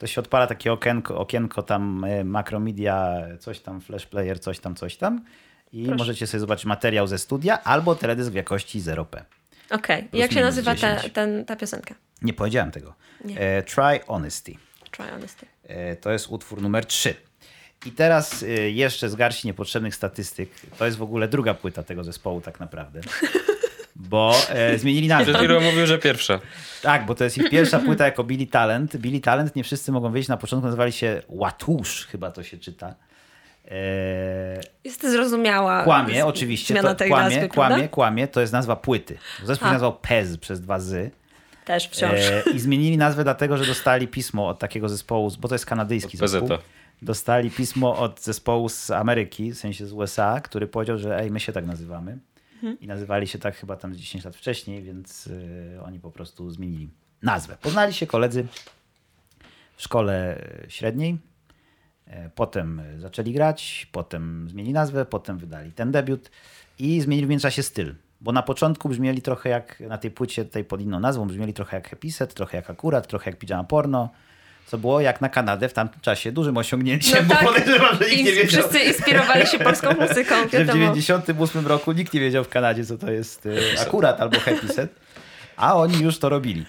to się odpala takie okienko, okienko tam e, Macromedia, coś tam, Flash Player, coś tam, coś tam. I Proszę. możecie sobie zobaczyć materiał ze studia albo teledysk w jakości 0p. Okej, Plus jak się nazywa ta, 10. ten, ta piosenka? Nie powiedziałem tego. Nie. E, Try Honesty. Try Honesty. E, To jest utwór numer 3. I teraz e, jeszcze z garści niepotrzebnych statystyk. To jest w ogóle druga płyta tego zespołu tak naprawdę. Bo e, zmienili nazwę. Przed chwilą mówił, że pierwsza. Tak, bo to jest ich pierwsza płyta jako Billy Talent. Billy Talent, nie wszyscy mogą wiedzieć, na początku nazywali się Łatusz, chyba to się czyta. E, Jest zrozumiała. kłamie, z- oczywiście. To, tej kłamie, nazwy, kłamie, kłamie, to jest nazwa płyty. Zespół się nazywał Pez przez dwa zy. Też wciąż. E, I zmienili nazwę dlatego, że dostali pismo od takiego zespołu, bo to jest kanadyjski Od PZ-a. zespół. Dostali pismo od zespołu z Ameryki, w sensie z USA, który powiedział, że ej, my się tak nazywamy. I nazywali się tak chyba tam z 10 lat wcześniej, więc y, oni po prostu zmienili nazwę. Poznali się koledzy w szkole średniej, e, potem zaczęli grać, potem zmienili nazwę, potem wydali ten debiut i zmienili w międzyczasie styl. Bo na początku brzmieli trochę jak na tej płycie tej pod inną nazwą, brzmieli trochę jak Happyset, trochę jak Akurat, trochę jak Pijama Porno, co było jak na Kanadę w tamtym czasie dużym osiągnięciem, No bo tak. podejrzewam, że nikt nie wiedział. wszyscy inspirowali się polską muzyką, Że w wiadomo. 98 roku nikt nie wiedział w Kanadzie, co to jest e, akurat albo happy set, a oni już to robili.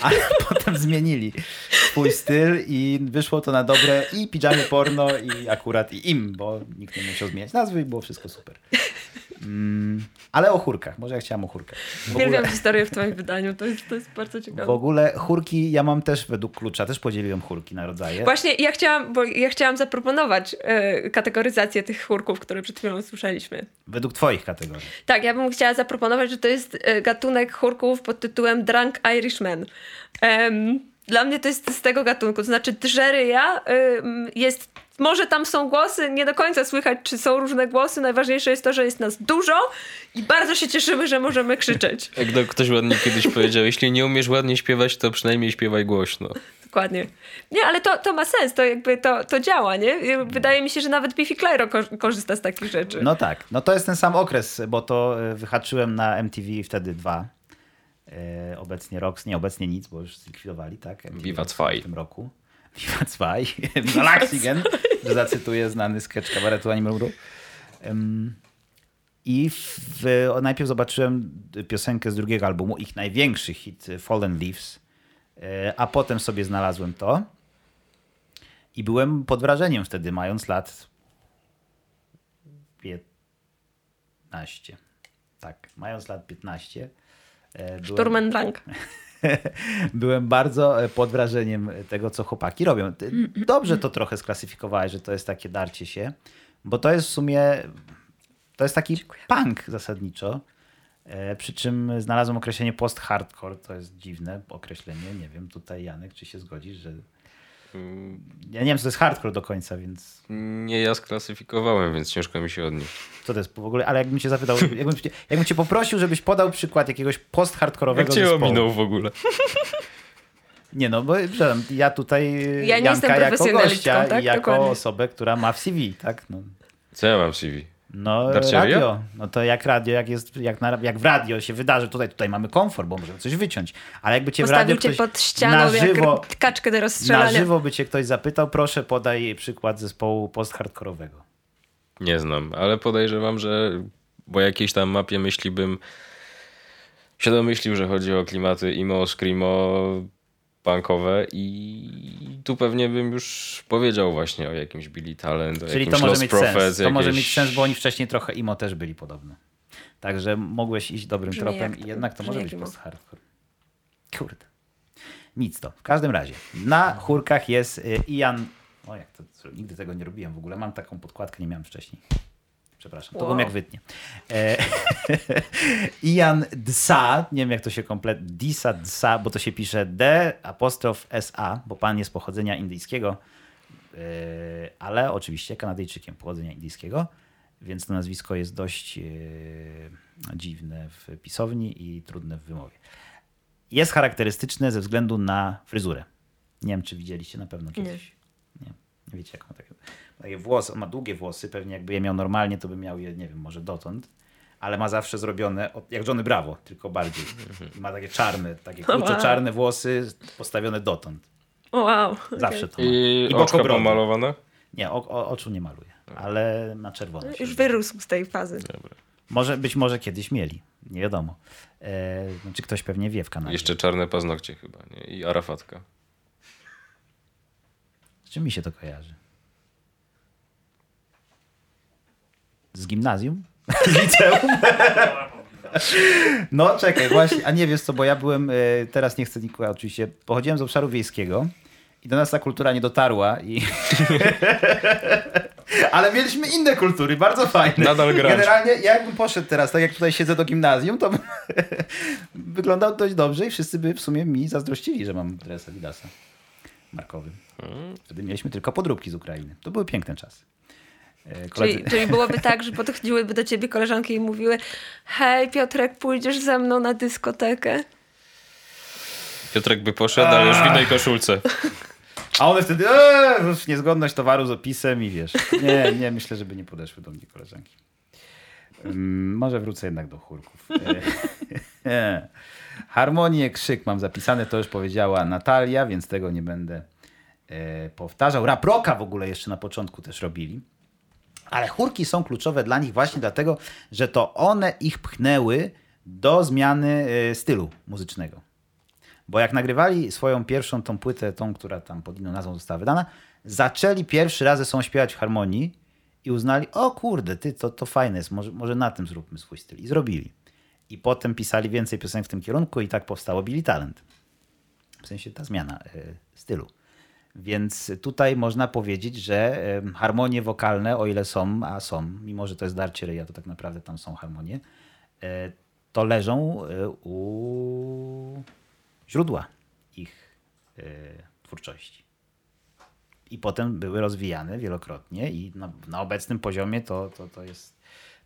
Ale potem zmienili swój styl i wyszło to na dobre i pijamy porno i akurat i im, bo nikt nie musiał zmieniać nazwy i było wszystko super. Mm, ale o chórkach, może ja chciałem o chórkach. W ogóle, Uwielbiam historię w twoim wydaniu, to jest, to jest bardzo ciekawe. w ogóle chórki ja mam też według klucza, też podzieliłem chórki na rodzaje. Właśnie ja chciałam, bo ja chciałam zaproponować e, kategoryzację tych chórków, które przed chwilą słyszeliśmy. Według twoich kategorii. Tak, ja bym chciała zaproponować, że to jest e, gatunek chórków pod tytułem Drunk Irishman. Em, dla mnie to jest z tego gatunku, to znaczy drżeryja ym, jest, może tam są głosy, nie do końca słychać, czy są różne głosy, najważniejsze jest to, że jest nas dużo i bardzo się cieszymy, że możemy krzyczeć. Jak to ktoś ładnie kiedyś powiedział, jeśli nie umiesz ładnie śpiewać, to przynajmniej śpiewaj głośno. Dokładnie. Nie, ale to, to ma sens, to jakby to, to działa, nie? Wydaje mi się, że nawet Biffy Clyro ko- korzysta z takich rzeczy. No tak, no to jest ten sam okres, bo to e, wyhaczyłem na MTV wtedy dwa. E, obecnie Rox, nie obecnie nic, bo już zlikwidowali, tak? MTV Viva Rocks zwei. W tym roku. Viva zwei. Viva Laxigen, że zacytuję znany sketch kabaretu Animal um, I w, najpierw zobaczyłem piosenkę z drugiego albumu, ich największy hit Fallen Leaves, e, a potem sobie znalazłem to i byłem pod wrażeniem wtedy, mając lat 15. Tak, mając lat 15. e, Byłem, Drunk. byłem bardzo e, pod wrażeniem tego, co chłopaki robią. Ty Dobrze to trochę sklasyfikowałeś, że to jest takie darcie się, bo to jest w sumie, to jest taki punk zasadniczo. E, Przy czym znalazłem określenie post-hardcore, to jest dziwne określenie. Nie wiem, tutaj Janek, czy się zgodzisz, że. Ja nie wiem, co to jest hardcore do końca, więc Nie ja sklasyfikowałem, więc ciężko mi się odnieść. co to jest w ogóle. Ale jakbym cię zapytał, jakbym, cię- jakbym cię poprosił, żebyś podał przykład jakiegoś post-hardkorowego Jak cię zespołu. ominął w ogóle? Nie no, bo ja tutaj Ja nie Janka jestem jako gościa tak? i jako Dokładnie. osobę, która ma w CV, tak? No, Co ja mam w CV? No Darcieria? radio. No to jak radio, jak jest, jak, na, jak w radio się wydarzy, tutaj, tutaj mamy komfort, bo możemy coś wyciąć. Ale jakby cię w radio Postawił cię ktoś pod ścianą na żywo, jak kaczkę do na rozstrzelania. żywo by cię ktoś zapytał, proszę podaj przykład zespołu post-hardkorowego. Nie znam, ale podejrzewam, że po jakiejś tam mapie myśli bym się domyślił, że chodzi o klimaty emo, screamo, punkowe i tu pewnie bym już powiedział właśnie o jakimś Billy Talent, Czyli jakimś to może Lost mieć sens. To może jakieś- mieć sens, bo oni wcześniej trochę imo też byli podobne. Także mogłeś iść dobrym Brzmi tropem jak- i jednak to może być post-hardcore. Kurde. Nic to. W każdym razie. Na chórkach jest y, Ian... O jak to... Nigdy tego nie robiłem w ogóle. Mam taką podkładkę, nie miałem wcześniej. Przepraszam, to Wow. jak wytnie. E, Ian Dsa, nie wiem jak to się kompletnie, Disa Dsa, bo to się pisze D apostrof SA, bo pan jest pochodzenia indyjskiego, e, ale oczywiście Kanadyjczykiem pochodzenia indyjskiego, więc to nazwisko jest dość e, dziwne w pisowni i trudne w wymowie. Jest charakterystyczne ze względu na fryzurę. Nie wiem, czy widzieliście na pewno kiedyś. Nie. Nie wiecie, jak ma takie, ma włosy. On ma długie włosy, pewnie jakby je miał normalnie, to by miał je, nie wiem, może dotąd. Ale ma zawsze zrobione, od, jak Johnny Bravo, tylko bardziej. I ma takie czarne, takie kruczo-czarne włosy postawione dotąd. O, wow. Zawsze to ma. I, I oczka pomalowane? Nie, o, o, oczu nie maluje, ale na czerwono. się Już wyrósł z tej fazy. Może, być może kiedyś mieli, nie wiadomo. E, znaczy ktoś pewnie wie w Kanadzie. Jeszcze czarne paznokcie chyba, nie? I arafatka. Z czym mi się to kojarzy? Z gimnazjum? Liceum? No czekaj, właśnie, a nie wiesz co, bo ja byłem, e, teraz nie chcę nikogo, oczywiście, pochodziłem z obszaru wiejskiego i do nas ta kultura nie dotarła i... Ale mieliśmy inne kultury, bardzo fajne. Nadal grać. Generalnie ja jakbym poszedł teraz, tak jak tutaj siedzę do gimnazjum, to bym wyglądał dość dobrze i wszyscy by w sumie mi zazdrościli, że mam dres Adidasa markowym. Wtedy mieliśmy tylko podróbki z Ukrainy. To były piękne czasy. E, Koledzy... Czyli, czyli byłoby tak, że podchodziłyby do ciebie koleżanki i mówiły hej Piotrek, pójdziesz ze mną na dyskotekę? Piotrek by poszedł, ale już w innej koszulce. A one wtedy, eee, niezgodność towaru z opisem i wiesz. Nie, nie, myślę, żeby nie podeszły do mnie koleżanki. Może wrócę jednak do chórków. E, Harmonię, krzyk mam zapisane, to już powiedziała Natalia, więc tego nie będę e, powtarzał. Raproka w ogóle jeszcze na początku też robili. Ale chórki są kluczowe dla nich właśnie dlatego, że to one ich pchnęły do zmiany e, stylu muzycznego. Bo jak nagrywali swoją pierwszą tą płytę, tą, która tam pod inną nazwą została wydana, zaczęli pierwszy raz ze sobą śpiewać w harmonii i uznali, o kurde, ty, to, to fajne jest, może, może na tym zróbmy swój styl. I zrobili. I potem pisali więcej piosenek w tym kierunku i tak powstało Billy Talent. W sensie ta zmiana y, stylu. Więc tutaj można powiedzieć, że harmonie wokalne, o ile są, a są, mimo że to jest darcie ryja, to tak naprawdę tam są harmonie, e, to leżą e, u źródła ich e, twórczości. I potem były rozwijane wielokrotnie i na, na obecnym poziomie to, to, to, jest,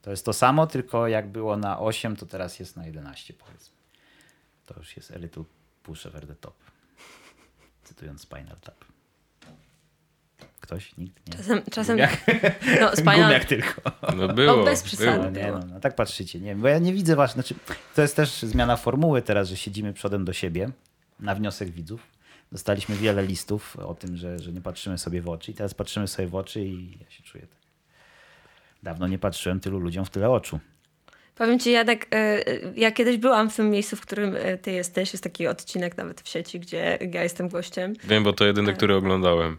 to jest to samo, tylko jak było na 8, to teraz jest na 11 powiedzmy. To już jest a little the top. Cytując Spinal Tap. Ktoś? Nikt? Nie. Czasem, czasem Gumiak? no, Spinal, Gumiak tylko. No było, O, bez przesady. było. No, nie, no, no, tak patrzycie, nie, bo ja nie widzę was, znaczy, to jest też zmiana formuły teraz, że siedzimy przodem do siebie na wniosek widzów. Dostaliśmy wiele listów o tym, że, że nie patrzymy sobie w oczy i teraz patrzymy sobie w oczy i ja się czuję tak. Dawno nie patrzyłem tylu ludziom w tyle oczu. Powiem ci, Jadek, y, ja kiedyś byłam w tym miejscu, w którym y, ty jesteś. Jest taki odcinek nawet w sieci, gdzie ja jestem gościem. Wiem, bo to jedyny, który oglądałem.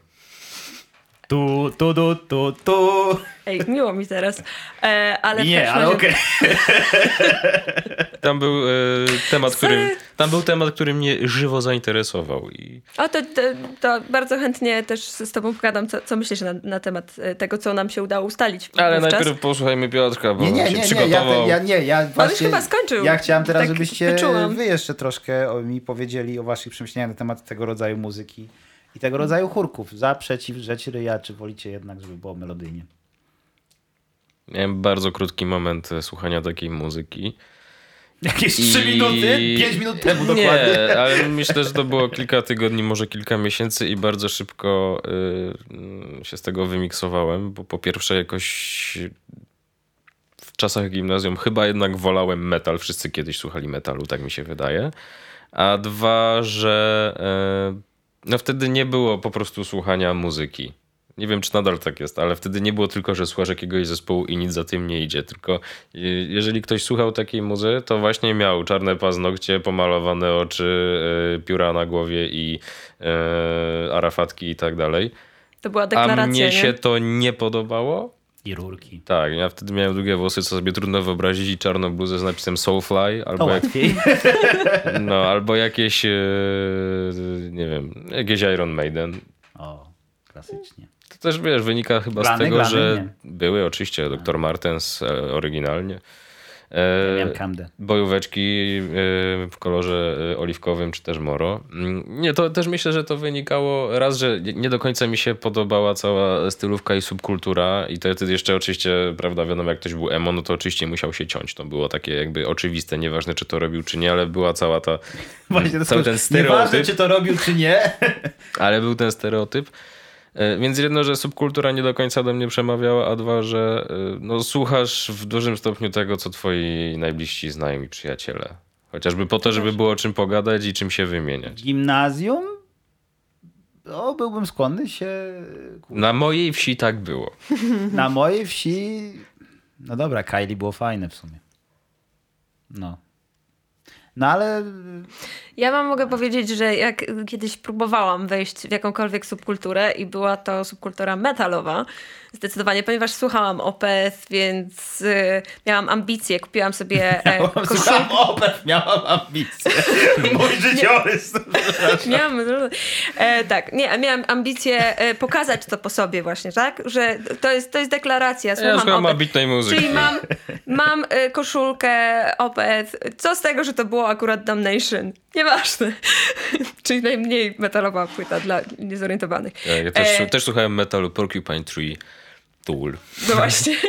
Tu, tu, tu, tu, tu. Ej, miło mi teraz. E, ale Nie, ale razie- okej. Tam był e, temat, Sorry. który, tam był temat, który mnie żywo zainteresował. I O, to, to, to bardzo chętnie też z tobą pogadam, co, co myślisz na, na temat e, tego, co nam się udało ustalić Ale wówczas. najpierw posłuchajmy Piotrka, bo Nie, nie, on się nie, nie, przygotował. ja, te- ja, nie, ja właśnie, chyba skończył. Ja chciałem teraz, Tak żebyście wyczułam. wy jeszcze troszkę o- mi powiedzieli o waszych przemyśleniach na temat tego rodzaju muzyki i tego rodzaju chórków. Za, przeciw, rzecz ryja, czy wolicie jednak, żeby było melodyjnie? Miałem bardzo krótki moment e, słuchania takiej muzyki. Jakieś I- trzy minuty? Pięć minut temu dokładnie. Nie, ale myślę, że to było kilka tygodni, może kilka miesięcy i bardzo szybko y, się z tego wymiksowałem, bo po pierwsze jakoś w czasach gimnazjum chyba jednak wolałem metal. Wszyscy kiedyś słuchali metalu, tak mi się wydaje. A dwa, że y, no wtedy nie było po prostu słuchania muzyki. Nie wiem, czy nadal tak jest, ale wtedy nie było tylko, że słuchasz jakiegoś zespołu i nic za tym nie idzie. Tylko y, jeżeli ktoś słuchał takiej muzy, to właśnie miał czarne paznokcie, pomalowane oczy, y, pióra na głowie i y, arafatki i tak dalej. To była A deklaracja, mnie nie? się to nie podobało. I rurki. Tak, ja wtedy miałem długie włosy, co sobie trudno wyobrazić i czarną bluzę z napisem Soulfly, To albo, jak, łatwiej. no, albo jakieś, e, nie wiem, jakieś Iron Maiden. O, klasycznie. To też, wiesz, wynika chyba z tego, glany, że nie. były oczywiście Dr. Martens e, oryginalnie. E, bojóweczki e, w kolorze e, oliwkowym, czy też moro. Mm, Nie, to też myślę, że to wynikało raz, że nie do końca mi się podobała cała stylówka i subkultura i to wtedy jeszcze oczywiście, prawda, wiadomo, jak ktoś był emo, no to oczywiście musiał się ciąć. To było takie jakby oczywiste, nieważne czy to robił, czy nie, ale była cała ta, Właśnie cały ten jest Nieważne, stereotyp. czy to robił, czy nie. Ale był ten stereotyp. E, Więc jedno, że subkultura nie do końca do mnie przemawiała, a dwa, że e, no, słuchasz w dużym stopniu tego, co twoi najbliżsi znajomi przyjaciele. Chociażby po to, żeby było o czym pogadać i czym się wymieniać. Gimnazjum? O, byłbym skłonny się... kur- Na mojej wsi tak było. Na mojej wsi... No dobra, Kylie było fajne w sumie. No. No ale Ja wam mogę powiedzieć, że jak kiedyś próbowałam wejść w jakąkolwiek subkulturę i była to subkultura metalowa, zdecydowanie, ponieważ słuchałam Opeth, więc y, miałam ambicje, kupiłam sobie e, Słucham koszulkę. Opeth, miałam ambicje. Mój życiorys. Miałam, e, tak, nie, miałam ambicje e, pokazać to po sobie właśnie, tak? Że to jest, to jest deklaracja, Ja słucham słucham Opeth. ambitnej muzyki. Czyli mam, mam e, koszulkę Opeth. Co z tego, że to było akurat Damnation? Nieważne. Czyli najmniej metalowa płyta dla niezorientowanych. Ja, ja też, E, też słuchałem metalu Porcupine Tree, Tool. No właśnie.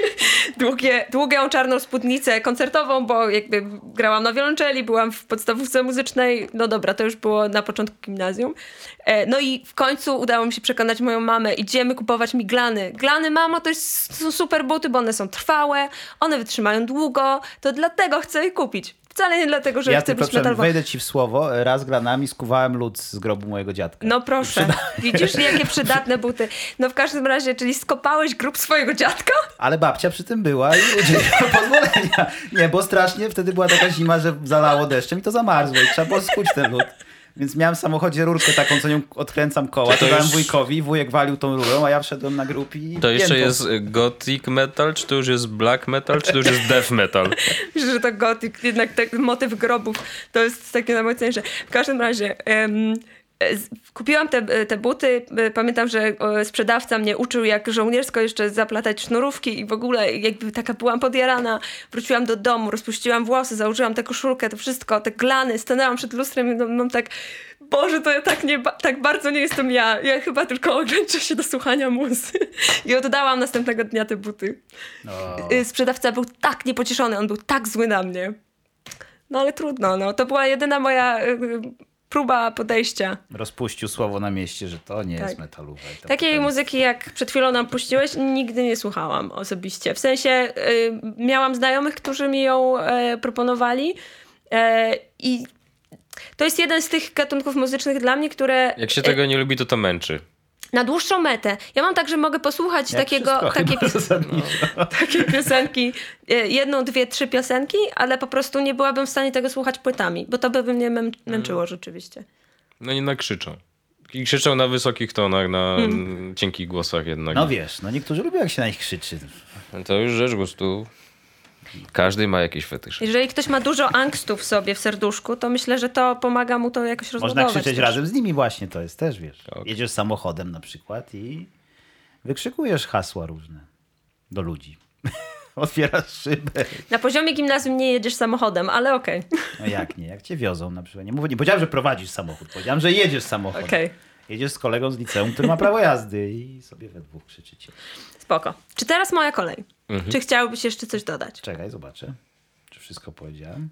Długie, długą czarną spódnicę koncertową, bo jakby grałam na wiolonczeli, byłam w podstawówce muzycznej. No dobra, to już było na początku gimnazjum. E, No i w końcu udało mi się przekonać moją mamę, idziemy kupować mi glany. Glany, mamo, to jest, są super buty, bo one są trwałe, one wytrzymają długo, to dlatego chcę je kupić. Wcale nie dlatego, że Ja chcę być metalowa. wejdę ci w słowo. Raz glanami skuwałem lód z grobu mojego dziadka. No proszę, widzisz jakie przydatne buty. No w każdym razie, czyli skopałeś grób swojego dziadka? Ale babcia przy tym była i udzieliła pozwolenia. Nie, bo strasznie wtedy była taka zima, że zalało deszczem i to zamarzło i trzeba było skuć ten lód. Więc miałem w samochodzie rurkę taką, co nią odkręcam koła, to, to dałem już- wujkowi, wujek walił tą rurą, a ja wszedłem na grup i To jeszcze piętą. jest gothic metal, czy to już jest black metal, czy to już jest death metal? Myślę, że to gotyk, jednak ten motyw grobów to jest takie najmocniejsze. W każdym razie z- kupiłam te, te buty. E, Pamiętam, że e, sprzedawca mnie uczył, jak żołniersko jeszcze zaplatać sznurówki i w ogóle jakby taka byłam podjarana. Wróciłam do domu, rozpuściłam włosy, założyłam tę koszulkę, to wszystko, te glany, stanęłam przed lustrem i no, mam tak Boże, to ja tak, nie, tak bardzo nie jestem ja. Ja chyba tylko ograniczę się do słuchania muzy. I oddałam następnego dnia te buty. O, Y, sprzedawca był tak niepocieszony, on był tak zły na mnie. No ale trudno, no. To była jedyna moja próba podejścia. rozpuścił słowo na mieście, że to nie Tak. jest metalowe. Takiej potem- muzyki, jak przed chwilą nam puściłeś, nigdy nie słuchałam osobiście. W sensie y, miałam znajomych, którzy mi ją e, proponowali e, i to jest jeden z tych gatunków muzycznych dla mnie, które Jak się e, tego nie lubi, to to męczy. Na dłuższą metę. Ja mam tak, że mogę posłuchać Jak takiego, takie, zasadniczo. takie piosenki, e, jedną, dwie, trzy piosenki, ale po prostu nie byłabym w stanie tego słuchać płytami, bo to by mnie mę- męczyło rzeczywiście. No nie nakrzyczą. I krzyczą na wysokich tonach, na mm. cienkich głosach jednak. No wiesz, no niektórzy lubią jak się na nich krzyczy. To już rzecz gustu. Każdy ma jakieś fetysze. Jeżeli ktoś ma dużo angstu w sobie, w serduszku, to myślę, że to pomaga mu to jakoś Można rozbudować. krzyczeć też. razem z nimi właśnie, to jest też, wiesz. Tak. Jedziesz samochodem na przykład i wykrzykujesz hasła różne do ludzi. Otwierasz szybę. Na poziomie gimnazjum nie jedziesz samochodem, ale okej. No jak nie, jak cię wiozą na przykład. Nie, mówię, nie powiedziałem, że prowadzisz samochód, powiedziałem, że jedziesz samochodem. Okej. Jedziesz z kolegą z liceum, który ma prawo jazdy i sobie we dwóch krzyczycie. Spoko. Czy teraz moja kolej? Mhm. Czy chciałbyś jeszcze coś dodać? Czekaj, zobaczę, czy wszystko powiedziałem.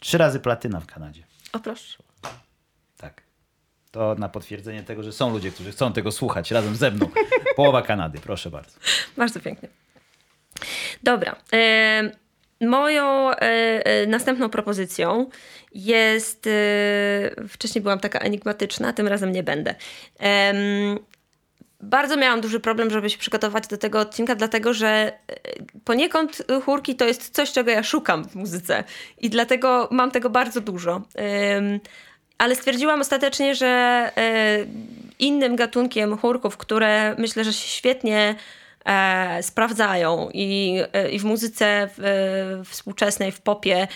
Trzy razy platyna w Kanadzie. O proszę. Tak. To na potwierdzenie tego, że są ludzie, którzy chcą tego słuchać razem ze mną. Połowa Kanady, proszę bardzo. Bardzo pięknie. Dobra. E, moją e, e, następną propozycją jest. E, wcześniej byłam taka enigmatyczna, tym razem nie będę. Bardzo miałam duży problem, żeby się przygotować do tego odcinka, dlatego że e, poniekąd chórki to jest coś, czego ja szukam w muzyce i dlatego mam tego bardzo dużo. Ale stwierdziłam ostatecznie, że e, innym gatunkiem chórków, które myślę, że się świetnie e, sprawdzają i, w muzyce współczesnej, w popie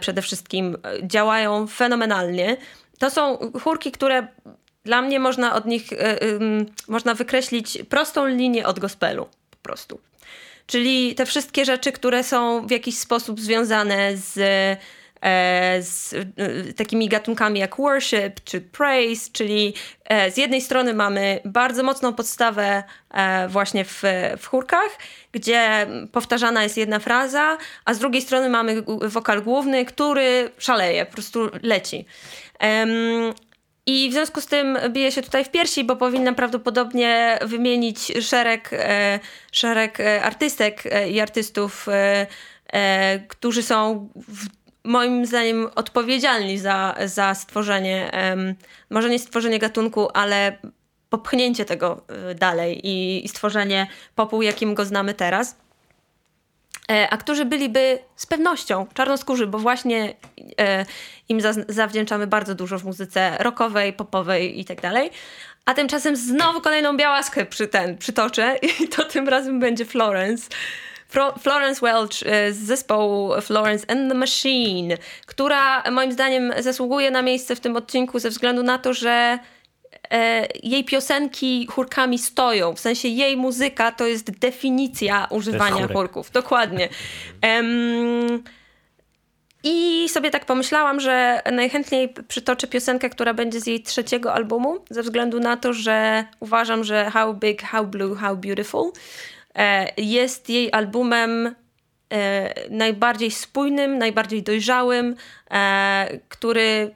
przede wszystkim działają fenomenalnie, to są chórki, które dla mnie można od nich, ym, można wykreślić prostą linię od gospelu po prostu. Czyli te wszystkie rzeczy, które są w jakiś sposób związane z, e, z e, takimi gatunkami jak worship czy praise, czyli e, z jednej strony mamy bardzo mocną podstawę e, właśnie w, w chórkach, gdzie powtarzana jest jedna fraza, a z drugiej strony mamy wokal główny, który szaleje, po prostu leci. I w związku z tym biję się tutaj w piersi, bo powinnam prawdopodobnie wymienić szereg, e, szereg e, artystek e, i artystów, którzy są w, moim zdaniem odpowiedzialni za, za stworzenie, może nie stworzenie gatunku, ale popchnięcie tego dalej i, i stworzenie popu, jakim go znamy teraz. E, a którzy byliby z pewnością czarnoskórzy, bo właśnie e, im za, zawdzięczamy bardzo dużo w muzyce rockowej, popowej i tak dalej. A tymczasem znowu kolejną białaskę przy ten, przytoczę i to tym razem będzie Florence. Florence Welch e, z zespołu Florence and the Machine, która moim zdaniem zasługuje na miejsce w tym odcinku ze względu na to, że jej piosenki chórkami stoją. W sensie jej muzyka to jest definicja używania chórek. chórków. Dokładnie. Em, I sobie tak pomyślałam, że najchętniej przytoczę piosenkę, która będzie z jej trzeciego albumu, ze względu na to, że uważam, że How Big, How Blue, How Beautiful e, jest jej albumem e, najbardziej spójnym, najbardziej dojrzałym, e, który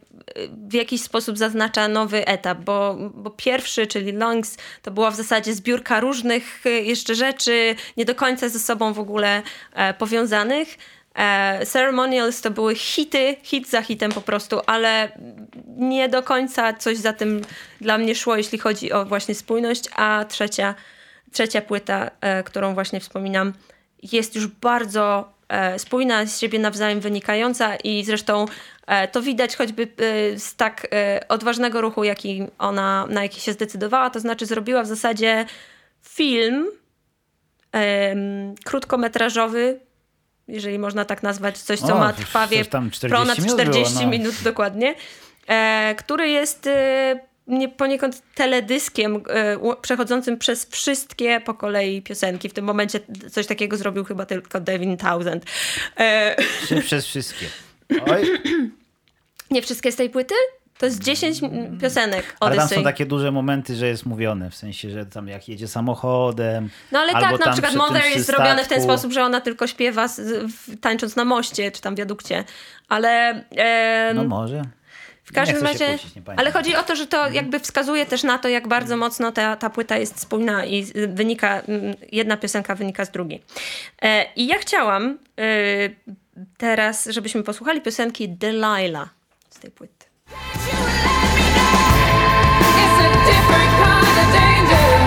w jakiś sposób zaznacza nowy etap, bo, bo pierwszy, czyli Lungs, to była w zasadzie zbiórka różnych e, jeszcze rzeczy, nie do końca ze sobą w ogóle e, powiązanych. E, Ceremonials to były hity, hit za hitem po prostu, ale nie do końca coś za tym dla mnie szło, jeśli chodzi o właśnie spójność, a trzecia, trzecia płyta, którą właśnie wspominam, jest już bardzo spójna, z siebie nawzajem wynikająca i zresztą to widać choćby e, z tak e, odważnego ruchu, jaki ona, na jaki się zdecydowała, to znaczy zrobiła w zasadzie film em, krótkometrażowy, jeżeli można tak nazwać, coś, co O, ma trwawie tam 40 ponad minut 40 było, no. minut dokładnie, e, który jest e, nie, poniekąd teledyskiem e, przechodzącym przez wszystkie po kolei piosenki. W tym momencie coś takiego zrobił chyba tylko Devin Townsend. E, przez wszystkie. Oj, nie wszystkie z tej płyty? To jest 10 m- piosenek ale tam Odyssey. są takie duże momenty, że jest mówione, w sensie, że tam jak jedzie samochodem. No ale tak, na przykład Mother jest zrobione w ten sposób, że ona tylko śpiewa z, w, tańcząc na moście, czy tam wiadukcie. Ale... em, No może. W każdym razie, kłócić, ale chodzi o to, że to jakby wskazuje też na to, jak bardzo mocno ta, ta płyta jest spójna i wynika, jedna piosenka wynika z drugiej. E, I ja chciałam e, teraz, żebyśmy posłuchali piosenki Delilah z tej płyty. It's a different kind of danger,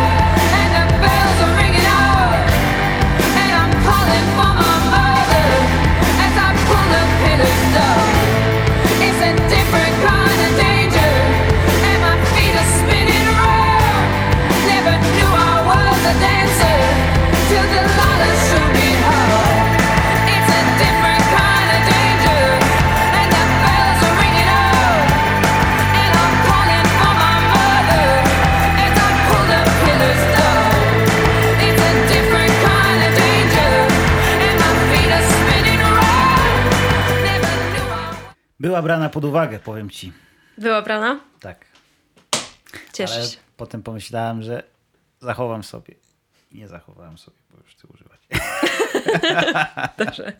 Była brana pod uwagę, powiem ci. Była brana? Tak. Cieszę Ale się. potem pomyślałem, że zachowam sobie. I nie zachowałem sobie, bo już ty używać. Dobrze.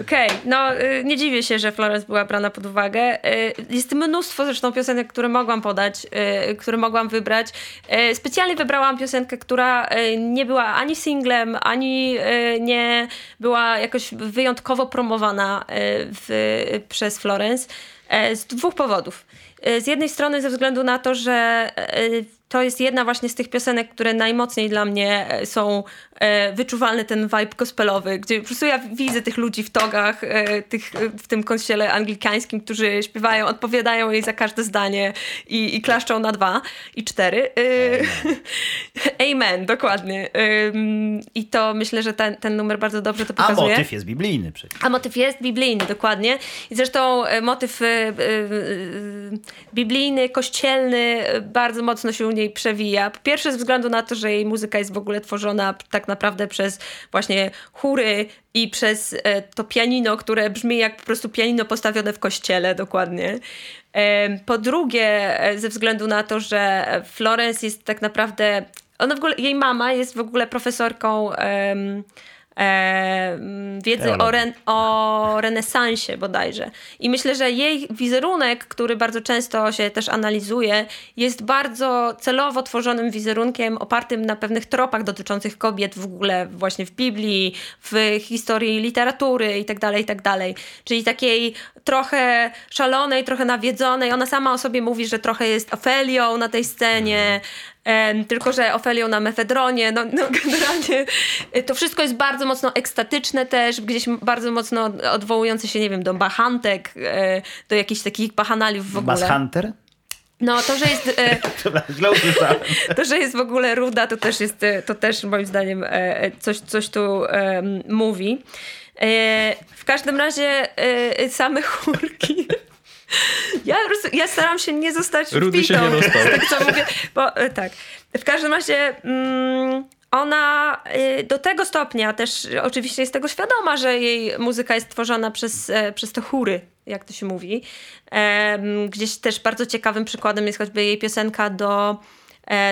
Okej, no y, nie dziwię się, że Florence była brana pod uwagę. Y, Jest mnóstwo zresztą piosenek, które mogłam podać, y, które mogłam wybrać. Specjalnie wybrałam piosenkę, która nie była ani singlem, ani nie była jakoś wyjątkowo promowana w, przez Florence. Z dwóch powodów. Z jednej strony ze względu na to, że to jest jedna właśnie z tych piosenek, które najmocniej dla mnie są wyczuwalny ten vibe gospelowy, gdzie po prostu ja widzę tych ludzi w togach, e, tych, e, w tym kościele anglikańskim, którzy śpiewają, odpowiadają jej za każde zdanie i, i klaszczą na dwa i cztery. E, Amen, dokładnie. I to myślę, że ten, ten numer bardzo dobrze to A pokazuje. motyw jest biblijny przecież. A motyw jest biblijny, dokładnie. I zresztą e, motyw e, e, e, biblijny, kościelny e, bardzo mocno się u niej przewija. Po pierwsze ze względu na to, że jej muzyka jest w ogóle tworzona tak naprawdę przez właśnie chóry i przez e, to pianino, które brzmi jak po prostu pianino postawione w kościele, dokładnie. Po drugie, e, ze względu na to, że Florence jest tak naprawdę. Ona w ogóle, jej mama jest w ogóle profesorką em, wiedzy o, ren, o renesansie bodajże. I myślę, że jej wizerunek, który bardzo często się też analizuje, jest bardzo celowo tworzonym wizerunkiem opartym na pewnych tropach dotyczących kobiet w ogóle właśnie w Biblii, w historii literatury i tak dalej, i tak. Czyli takiej trochę szalonej, trochę nawiedzonej. Ona sama o sobie mówi, że trochę jest Ofelią na tej scenie, Em, tylko, że Ofelią na mefedronie, no, no generalnie y, to wszystko jest bardzo mocno ekstatyczne też, gdzieś bardzo mocno odwołujące się, nie wiem, do bachantek, e, do jakichś takich bachanaliów w ogóle. Bass Hunter? No to, że jest... Źle usłyszałem. to, że jest w ogóle ruda, to też jest, to też moim zdaniem coś, coś tu mówi. W każdym razie same chórki. Ja, ja staram się nie zostać Rudy się nie dostał. tego, co mówię. Bo, e, tak. W każdym razie mm, ona e, do tego stopnia też oczywiście jest tego świadoma, że jej muzyka jest tworzona przez, e, przez te chóry, jak to się mówi. Gdzieś też bardzo ciekawym przykładem jest choćby jej piosenka do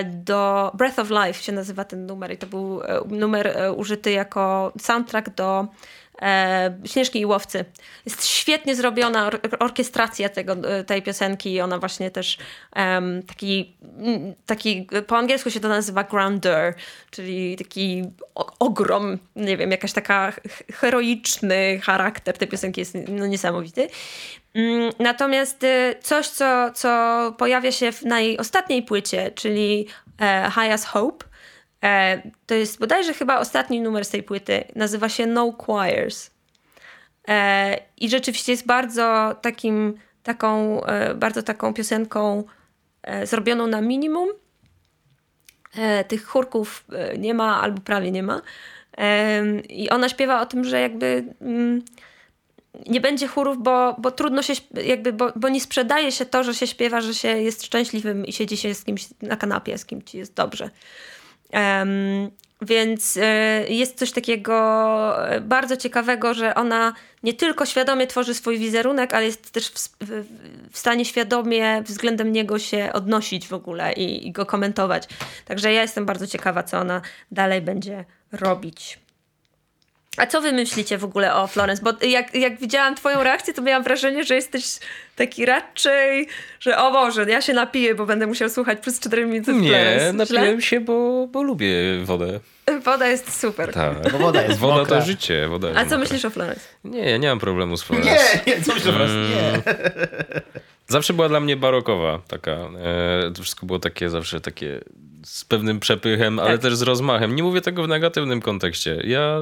do Breath of Life się nazywa ten numer i to był numer użyty jako soundtrack do e, Śnieżki i Łowcy. Jest świetnie zrobiona or orkiestracja tego, e, tej piosenki ona właśnie też em, taki, mm, taki, po angielsku się to nazywa grandeur, czyli taki ogrom, nie wiem, jakaś taka heroiczny charakter tej piosenki jest no, niesamowity. Mm, Natomiast y, coś, co, co pojawia się w, na jej ostatniej płycie, czyli e, High as Hope, to jest bodajże chyba ostatni numer z tej płyty. Nazywa się No Choirs. E, I rzeczywiście jest bardzo takim, taką, e, bardzo taką piosenką e, zrobioną na minimum. E, tych chórków e, nie ma albo prawie nie ma. I ona śpiewa o tym, że jakby mm, nie będzie chórów, bo, bo trudno się, jakby, bo, bo nie sprzedaje się to, że się śpiewa, że się jest szczęśliwym i siedzi się z kimś na kanapie, z kim ci jest dobrze. Em, więc e, jest coś takiego e, bardzo ciekawego, że ona nie tylko świadomie tworzy swój wizerunek, ale jest też w, w, w stanie świadomie względem niego się odnosić w ogóle i, i go komentować. Także ja jestem bardzo ciekawa, co ona dalej będzie robić. A co wy myślicie w ogóle o Florence? Bo jak, jak widziałam twoją reakcję, to miałam wrażenie, że jesteś taki raczej, że o Boże, ja się napiję, bo będę musiał słuchać przez 4 minuty Nie, Florence. napiłem się, bo, bo lubię wodę. Woda jest super. Tak. Bo woda jest Woda mokra. to życie. Woda jest A co mokra. myślisz o Florence? Nie, ja nie mam problemu z Florence. Nie, nie, co myślę, mm. nie. Zawsze była dla mnie barokowa taka. E, to wszystko było takie zawsze takie z pewnym przepychem, ale Tak. też z rozmachem. Nie mówię tego w negatywnym kontekście. Ja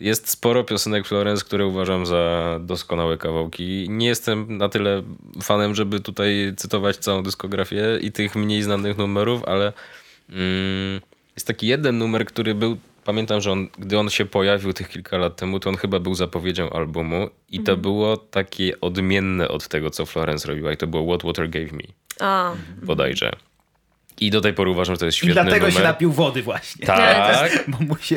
jest sporo piosenek Florence, które uważam za doskonałe kawałki. Nie jestem na tyle fanem, żeby tutaj cytować całą dyskografię i tych mniej znanych numerów, ale mm, jest taki jeden numer, który był Pamiętam, że on, gdy on się pojawił tych kilka lat temu, to on chyba był zapowiedzią albumu i to było takie odmienne od tego, co Florence robiła i to było What Water Gave Me, A, bodajże. I do tej pory uważam, że to jest I świetny dlatego numer. się napił wody właśnie. Tak. Bo mu się...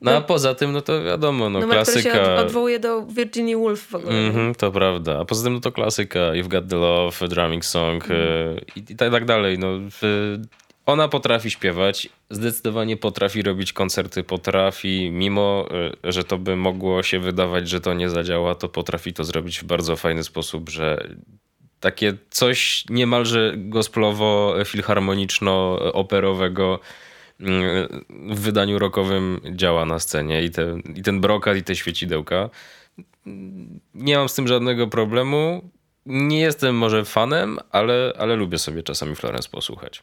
No a poza tym, no to wiadomo, no numer, który się klasyka. od, odwołuje do Virginia Woolf w ogóle. Mhm, to prawda. A poza tym no to klasyka. You've Got The Love, Drumming Song Mhm. e, i, i tak, tak dalej. No, w, ona potrafi śpiewać, zdecydowanie potrafi robić koncerty, potrafi, mimo e, że to by mogło się wydawać, że to nie zadziała, to potrafi to zrobić w bardzo fajny sposób, że takie coś niemalże gosplowo-filharmoniczno-operowego mm, w wydaniu rockowym działa na scenie i, te, i ten brokat i te świecidełka. Nie mam z tym żadnego problemu. Nie jestem może fanem, ale, ale lubię sobie czasami Florence posłuchać.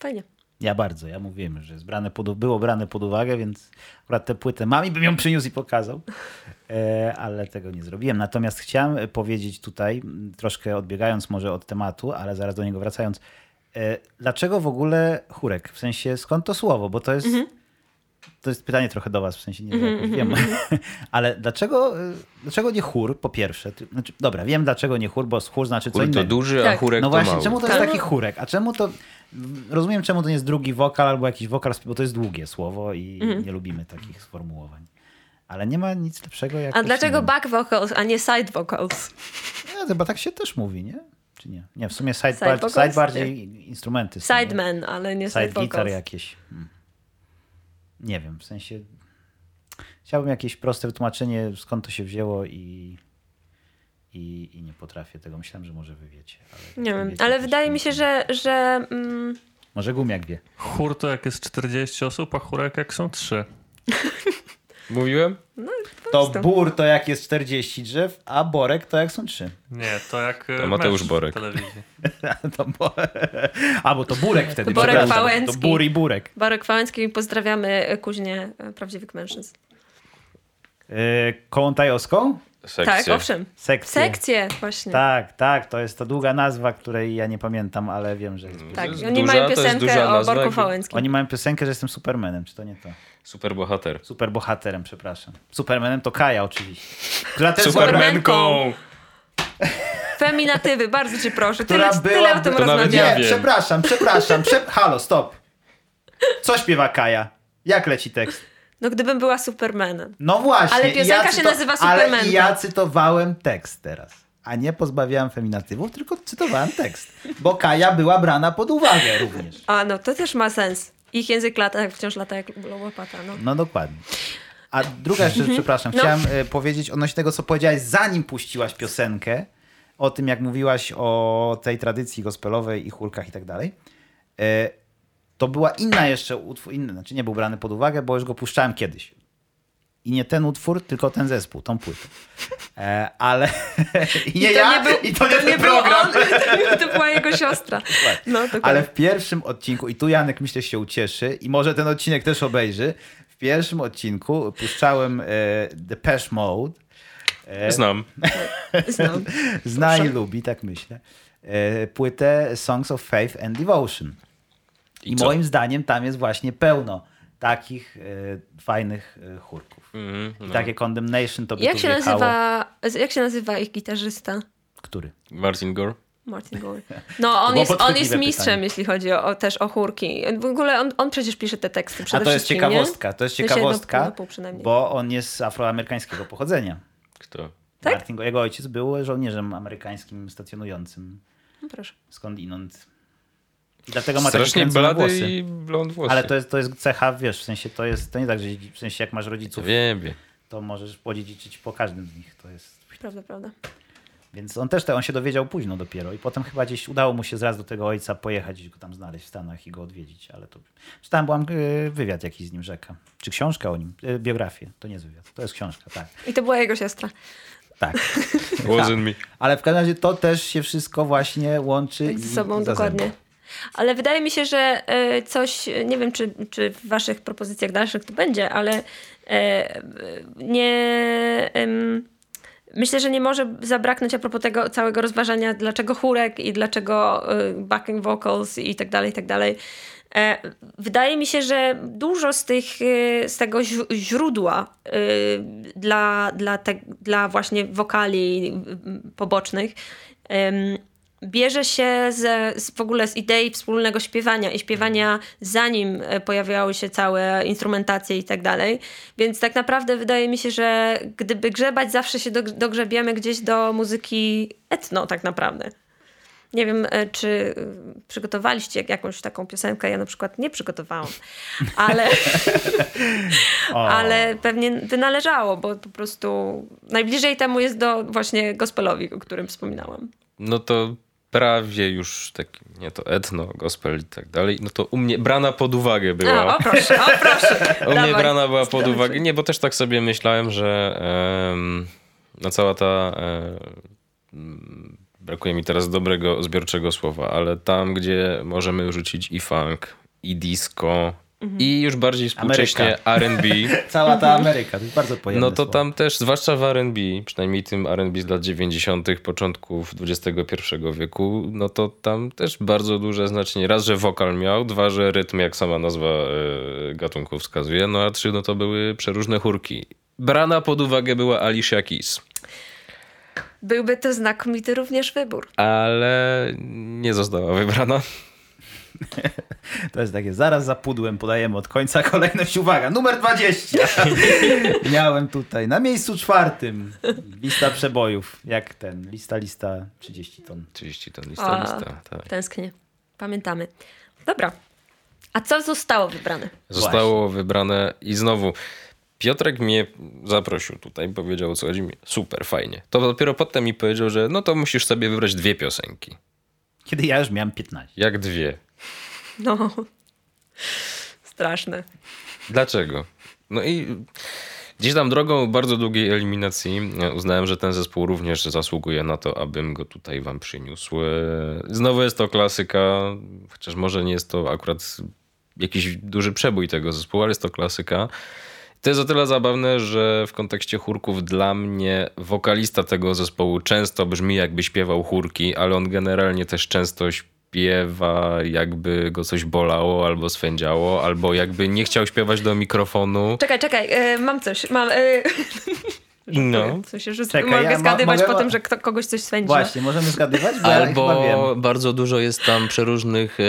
Fajnie. Ja bardzo, ja mówiłem, że jest brane pod, było brane pod uwagę, więc akurat tę płytę mam i bym ją przyniósł i pokazał, e, ale tego nie zrobiłem. Natomiast chciałem powiedzieć tutaj, troszkę odbiegając może od tematu, ale zaraz do niego wracając, e, dlaczego w ogóle chórek? W sensie skąd to słowo? Bo to jest, to jest pytanie trochę do was, w sensie nie wiem, wiem, ale dlaczego, e, dlaczego nie chór po pierwsze? Znaczy, dobra, wiem dlaczego nie chór, bo chór znaczy co Chór innego. to duży, a Tak. chórek No to właśnie, mały. czemu to jest Tak. taki chórek? A czemu to. Rozumiem, czemu to nie jest drugi wokal albo jakiś wokal, bo to jest długie słowo i Mhm. nie lubimy takich sformułowań. Ale nie ma nic lepszego jak. A dlaczego back vocals, a nie side vocals? Nie, chyba tak się też mówi, nie? Czy nie? Nie, w sumie side, Side bar- vocals? side bardziej instrumenty. są, nie? Sideman, ale nie side, Side gitar vocals. jakieś. Hmm. Nie wiem, w sensie. Chciałbym jakieś proste wytłumaczenie, skąd to się wzięło i. I, I nie potrafię tego. Myślałem, że może wy wiecie. Ale Nie wiem, ale wydaje mi się, że, że mm, Może gumiak wie. Chór to jak jest 40 osób, a chórek jak są 3. Mówiłem? To prostu. bór to jak jest 40 drzew, a borek to jak są 3. Nie, to jak e, To Mateusz Borek. w telewizji. To bo... A, bo to burek wtedy. To Borek. Wałęcki. To bór i burek. Barek Fałęcki pozdrawiamy e, kuźnie e, prawdziwych mężczyzn. Yy, Kołątajowską? Sekcję. Tak, owszem. Sekcję. Sekcje właśnie. Tak, tak, to jest to długa nazwa, której ja nie pamiętam, ale wiem, że jest. To Tak, jest oni duża- mają to piosenkę o Borku Fałęckim. Oni mają piosenkę, że jestem Supermanem, czy to nie to? Super bohater. Superbohaterem, przepraszam. Supermanem to Kaja oczywiście. Która też Supermanką. Feminatywy, bardzo cię proszę. Która Tyle, była- tyle o tym rozmawiamy. ja Nie, wiem. przepraszam, przepraszam. Prze... Halo, stop. Co śpiewa Kaja? Jak leci tekst? No gdybym była Supermanem. No właśnie. Ale piosenka się nazywa Ale Supermanką. i ja cytowałem tekst teraz. A nie pozbawiałem feminatywów, tylko cytowałem tekst. Bo Kaja była brana pod uwagę również. A no, to też ma sens. Ich język lata, wciąż lata jak łopata. No. No dokładnie. A druga jeszcze, przepraszam, No. chciałem e, powiedzieć odnośnie tego, co powiedziałaś, zanim puściłaś piosenkę, o tym, jak mówiłaś o tej tradycji gospelowej i chórkach i tak dalej. E, To była inna jeszcze utwór, inny, znaczy nie był brany pod uwagę, bo już go puszczałem kiedyś. I nie ten utwór, tylko ten zespół, tą płytę. E, ale i nie to ja, nie był, i to nie ten był program. on, to była jego siostra. No. Ale w pierwszym odcinku, i tu Janek myślę się ucieszy, i może ten odcinek też obejrzy, w pierwszym odcinku puszczałem e, Depeche Mode. E, Znam. Znam. Zna i lubi, tak myślę. E, płytę Songs of Faith and Devotion. I, co? moim zdaniem tam jest właśnie pełno takich e, fajnych e, chórków. I no. takie Condemnation to by Jak tu się, wjechało. nazywa, jak się nazywa ich gitarzysta? Który? Martin Gore. Martin Gore. No, on jest, on jest mistrzem, pytanie. jeśli chodzi o, o, też o chórki. W ogóle on, on przecież pisze te teksty przede A to jest wszystkim, ciekawostka. Nie? To jest no, ciekawostka, pół pół bo on jest z afroamerykańskiego pochodzenia. Kto? Tak? Martin, jego ojciec był żołnierzem amerykańskim stacjonującym No, proszę. skądinąd. I dlatego ma takie Strasznie kręcone blady włosy. i blond włosy. Ale to jest, to jest cecha, wiesz, w sensie to jest, to nie tak, że w sensie jak masz rodziców, Wiem, wiem. to możesz podziedziczyć po każdym z nich. To jest... Prawda, prawda. Więc on też te, on się dowiedział późno dopiero i potem chyba gdzieś udało mu się zraz do tego ojca pojechać i go tam znaleźć w Stanach i go odwiedzić, ale to... Czytałem byłam y, wywiad jakiś z nim rzeka. Czy książka o nim? Y, biografię. To nie jest wywiad, to jest książka, tak. I to była jego siostra. Tak. Wasn't me. Ale w każdym razie to też się wszystko właśnie łączy i ze sobą dokładnie. Ale wydaje mi się, że e, coś, nie wiem czy, czy w waszych propozycjach dalszych to będzie, ale e, nie... Myślę, że nie może zabraknąć a propos tego całego rozważania, dlaczego chórek i dlaczego e, backing vocals i tak dalej, i tak dalej. Wydaje mi się, że dużo z, tych, z tego źródła dla, dla, te, dla właśnie wokali pobocznych bierze się z, z w ogóle z idei wspólnego śpiewania i śpiewania zanim e, pojawiały się całe instrumentacje i tak dalej. Więc tak naprawdę wydaje mi się, że gdyby grzebać, zawsze się dog- dogrzebiemy gdzieś do muzyki etno tak naprawdę. Nie wiem, e, czy y, przygotowaliście jakąś taką piosenkę. Ja na przykład nie przygotowałam, ale, ale pewnie by należało, bo po prostu najbliżej temu jest do właśnie gospelowi, o którym wspominałam. No to prawie już taki, nie to etno, gospel i tak dalej, no to u mnie brana pod uwagę była. A, o proszę, o proszę. U mnie brana była pod uwagę. Nie, bo też tak sobie myślałem, że em, no cała ta. Mm, brakuje mi teraz dobrego, zbiorczego słowa, ale tam, gdzie możemy rzucić i funk, i disco. I już bardziej współcześnie RB. Cała ta Ameryka, to jest bardzo pojemne No to słowo. tam też, zwłaszcza w R&B, przynajmniej tym R&B z lat 90., początków XXI wieku, no to tam też bardzo duże znaczenie. Raz, że wokal miał, dwa, że rytm, jak sama nazwa e, gatunku wskazuje, no a trzy, no to były przeróżne chórki. Brana pod uwagę była Alicia Keys, Byłby to znakomity również wybór. ale nie została wybrana. To jest takie, zaraz za pudłem podajemy od końca kolejność. Uwaga, numer 20. Miałem tutaj na miejscu czwartym lista przebojów. Jak ten, lista, lista 30 ton. 30 to lista, A. lista, tak. Tęsknię. Pamiętamy. Dobra. A co zostało wybrane? Zostało wybrane i znowu Piotrek mnie zaprosił tutaj, powiedział o co chodzi. Super, fajnie. To dopiero potem mi powiedział, że no to musisz sobie wybrać dwie piosenki. Kiedy ja już miałem 15. Jak dwie? No. Straszne. Dlaczego? No i gdzieś tam drogą bardzo długiej eliminacji e, uznałem, że ten zespół również zasługuje na to, abym go tutaj wam przyniósł. E, Znowu jest to klasyka, chociaż może nie jest to akurat jakiś duży przebój tego zespołu, ale jest to klasyka. To jest o tyle zabawne, że w kontekście chórków dla mnie wokalista tego zespołu często brzmi jakby śpiewał chórki, ale on generalnie też często śpiewa jakby go coś bolało albo swędziało, albo jakby nie chciał śpiewać do mikrofonu. Czekaj, czekaj. E, mam coś. Mam... E, No. w sensie, że Czekaj, mogę ja zgadywać mogę- po tym, że kto, kogoś coś swędzi. Właśnie, możemy zgadywać? Bo ja chyba wiem. Albo bardzo dużo jest tam przeróżnych e,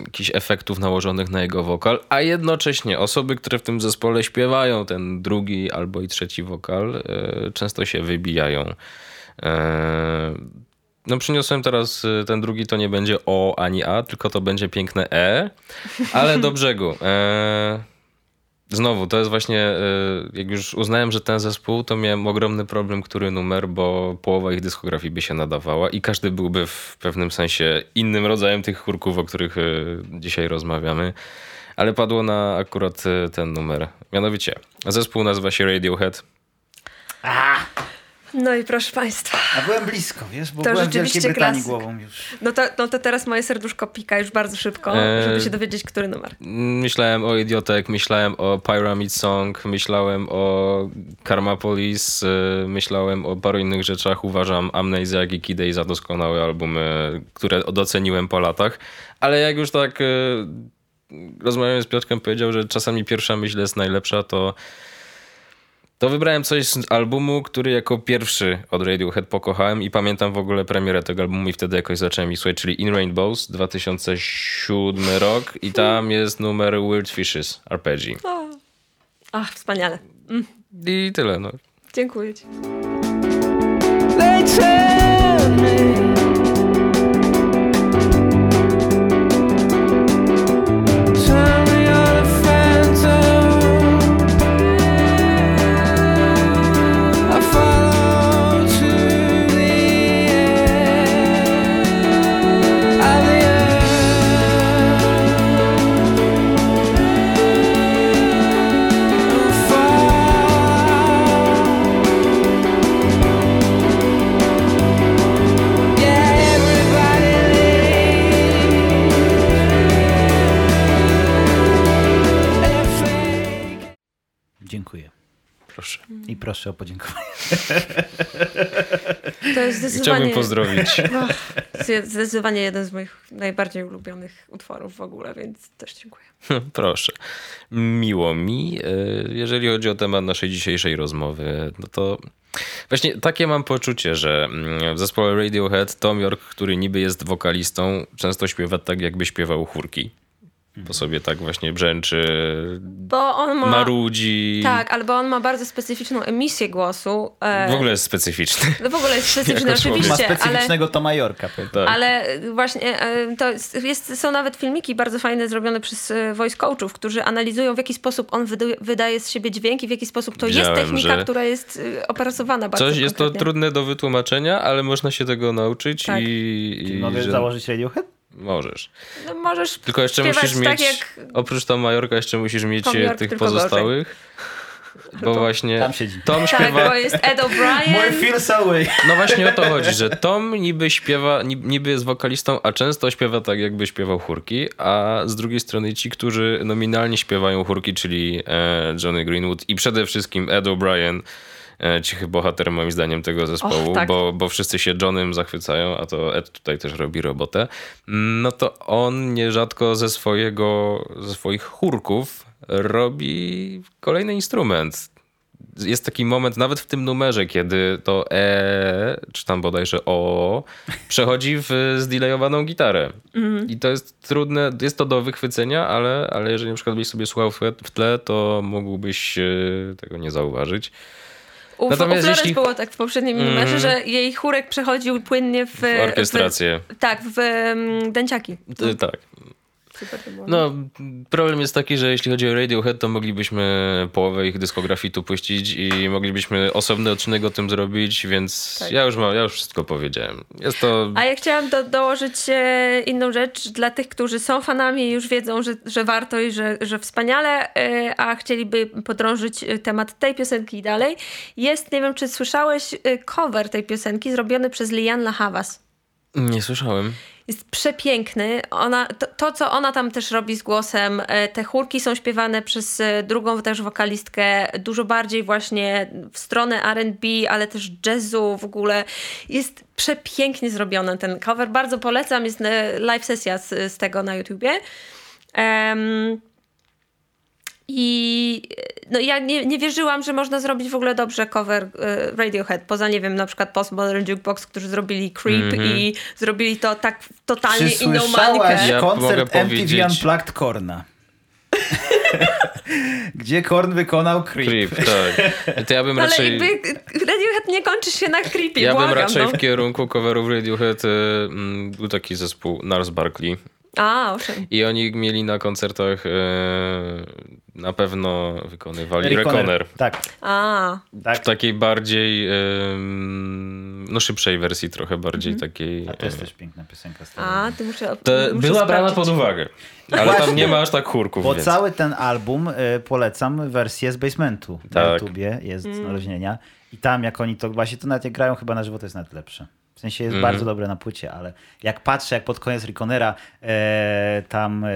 jakichś efektów nałożonych na jego wokal, a jednocześnie osoby, które w tym zespole śpiewają ten drugi albo i trzeci wokal, e, często się wybijają. E, no przyniosłem teraz e, ten drugi, to nie będzie O ani A, tylko to będzie piękne E, ale do brzegu. E, Znowu, to jest właśnie, e, jak już uznałem, że ten zespół, to miałem ogromny problem, który numer, bo połowa ich dyskografii by się nadawała i każdy byłby w pewnym sensie innym rodzajem tych chórków, o których e, dzisiaj rozmawiamy. Ale padło na akurat e, ten numer. Mianowicie, zespół nazywa się Radiohead. No i proszę Państwa. A byłem blisko, wiesz, bo To byłem w Wielkiej Brytanii klasyk. głową już. No to, no to teraz moje serduszko pika już bardzo szybko, Eee. żeby się dowiedzieć, który numer. Myślałem o Idiotek, myślałem o Pyramid Song, myślałem o Karma Police, y, myślałem o paru innych rzeczach. Uważam Amnesiac i Kid za doskonałe albumy, które doceniłem po latach. Ale jak już tak y, rozmawiałem z Piotrkiem, powiedział, że czasami pierwsza myśl jest najlepsza, to to wybrałem coś z albumu, który jako pierwszy od Radiohead pokochałem i pamiętam w ogóle premierę tego albumu i wtedy jakoś zacząłem ich słuchać, czyli In Rainbows, 2007 rok i tam jest numer Weird Fishes, Arpeggi. Ach, wspaniale. I tyle, no. Dziękuję Ci. They tell me I proszę o podziękowanie. To jest Chciałbym zdecydowanie, pozdrowić. zde- zdecydowanie jeden z moich najbardziej ulubionych utworów w ogóle, więc też dziękuję. Proszę. Miło mi. E, Jeżeli chodzi o temat naszej dzisiejszej rozmowy, no to właśnie takie mam poczucie, że mm, w zespole Radiohead Tom York, który niby jest wokalistą, często śpiewa tak, jakby śpiewał chórki. Po sobie tak właśnie brzęczy, Bo on ma... marudzi. Tak, albo on ma bardzo specyficzną emisję głosu. e, W ogóle jest specyficzny. No w ogóle jest specyficzny. Ma oczywiście, ale... specyficznego Toma Yorka. pewnie. Tak. Ale właśnie e, to jest, jest, są nawet filmiki bardzo fajne zrobione przez e, voice coachów, którzy analizują w jaki sposób on wydaje, wydaje z siebie dźwięk i w jaki sposób to Widziałem, jest technika, która jest e, opracowana bardzo Coś jest to trudne do wytłumaczenia, ale można się tego nauczyć Tak. i, i Mogę że- założyć Radiohead? Możesz. No, możesz Tylko jeszcze musisz mieć, tak jak oprócz Tom Majorka, jeszcze musisz mieć Tom e, York, tych pozostałych. Bo właśnie Tam siedzi. Tom tak, śpiewa... bo jest Ed O'Brien. More feels away. No właśnie o to chodzi, że Tom niby śpiewa, ni- niby jest wokalistą, a często śpiewa tak, jakby śpiewał chórki, a z drugiej strony ci, którzy nominalnie śpiewają chórki, czyli e, Johnny Greenwood i przede wszystkim Ed O'Brien, cichy bohater moim zdaniem tego zespołu, Och, tak. bo, bo wszyscy się Johnem zachwycają, a to Ed tutaj też robi robotę, no to on nierzadko ze swojego, ze swoich chórków robi kolejny instrument jest taki moment, nawet w tym numerze, kiedy to E, czy tam bodajże O, przechodzi w zdelayowaną gitarę. I to jest trudne, jest to do wychwycenia, ale, ale jeżeli na przykład byś sobie słuchał w w tle, to mógłbyś e, tego nie zauważyć. U, Natomiast u Florence jeśli- było tak w poprzednim Mhm. numerze, że jej chórek przechodził płynnie w... W orkiestrację. W, tak, w um, dęciaki. E, Tak. Super to było. No, problem jest taki, że jeśli chodzi o Radiohead, to moglibyśmy połowę ich dyskografii tu puścić i moglibyśmy osobny odcinek o tym zrobić, więc Tak. ja już mam, ja już wszystko powiedziałem. Jest to A ja chciałam do, dołożyć e, inną rzecz dla tych, którzy są fanami i już wiedzą, że, że warto i że, że wspaniale, e, a chcieliby podrążyć e, temat tej piosenki dalej. Jest, nie wiem czy słyszałeś, cover tej piosenki zrobiony przez Lian LaHavas. Nie słyszałem. Jest przepiękny. Ona, to, to, co ona tam też robi z głosem, e, te chórki są śpiewane przez e, drugą też wokalistkę, dużo bardziej właśnie w stronę R&B, ale też jazzu w ogóle. Jest przepięknie zrobiony ten cover. Bardzo polecam. Jest e, live sesja z, z tego na YouTubie. Em, I no, ja nie, nie wierzyłam, że można zrobić w ogóle dobrze cover e, Radiohead. Poza, nie wiem, na przykład Postmodern Jukebox, którzy zrobili Creep i zrobili to tak totalnie Czy inną mańkę. Ja koncert MTV powiedzieć- Unplugged Korna? Gdzie Korn wykonał Creep. Creep, tak. To ja bym Ale raczej... jakby Radiohead nie kończy się na Creepie, Ja bym błagam, raczej no. w kierunku coverów Radiohead y, mm, był taki zespół Nars Barkley A, owszem. i oni mieli na koncertach e, na pewno wykonywali Reconer. Reconer. Tak, A, tak. W takiej bardziej, no szybszej wersji, trochę bardziej takiej... A to jest e, też piękna piosenka. z tego. a, ty muszę. to muszę była brana pod uwagę, ale Właśnie. tam nie ma aż tak chórków, Bo więc... cały ten album y, polecam wersję z basementu. Na Tak. YouTubie jest Mm. z należnienia. I tam jak oni to właśnie to nawet jak grają chyba na żywo, to jest nawet lepsze. W sensie jest Mhm. bardzo dobre na płycie, ale jak patrzę, jak pod koniec Reconera e, tam e,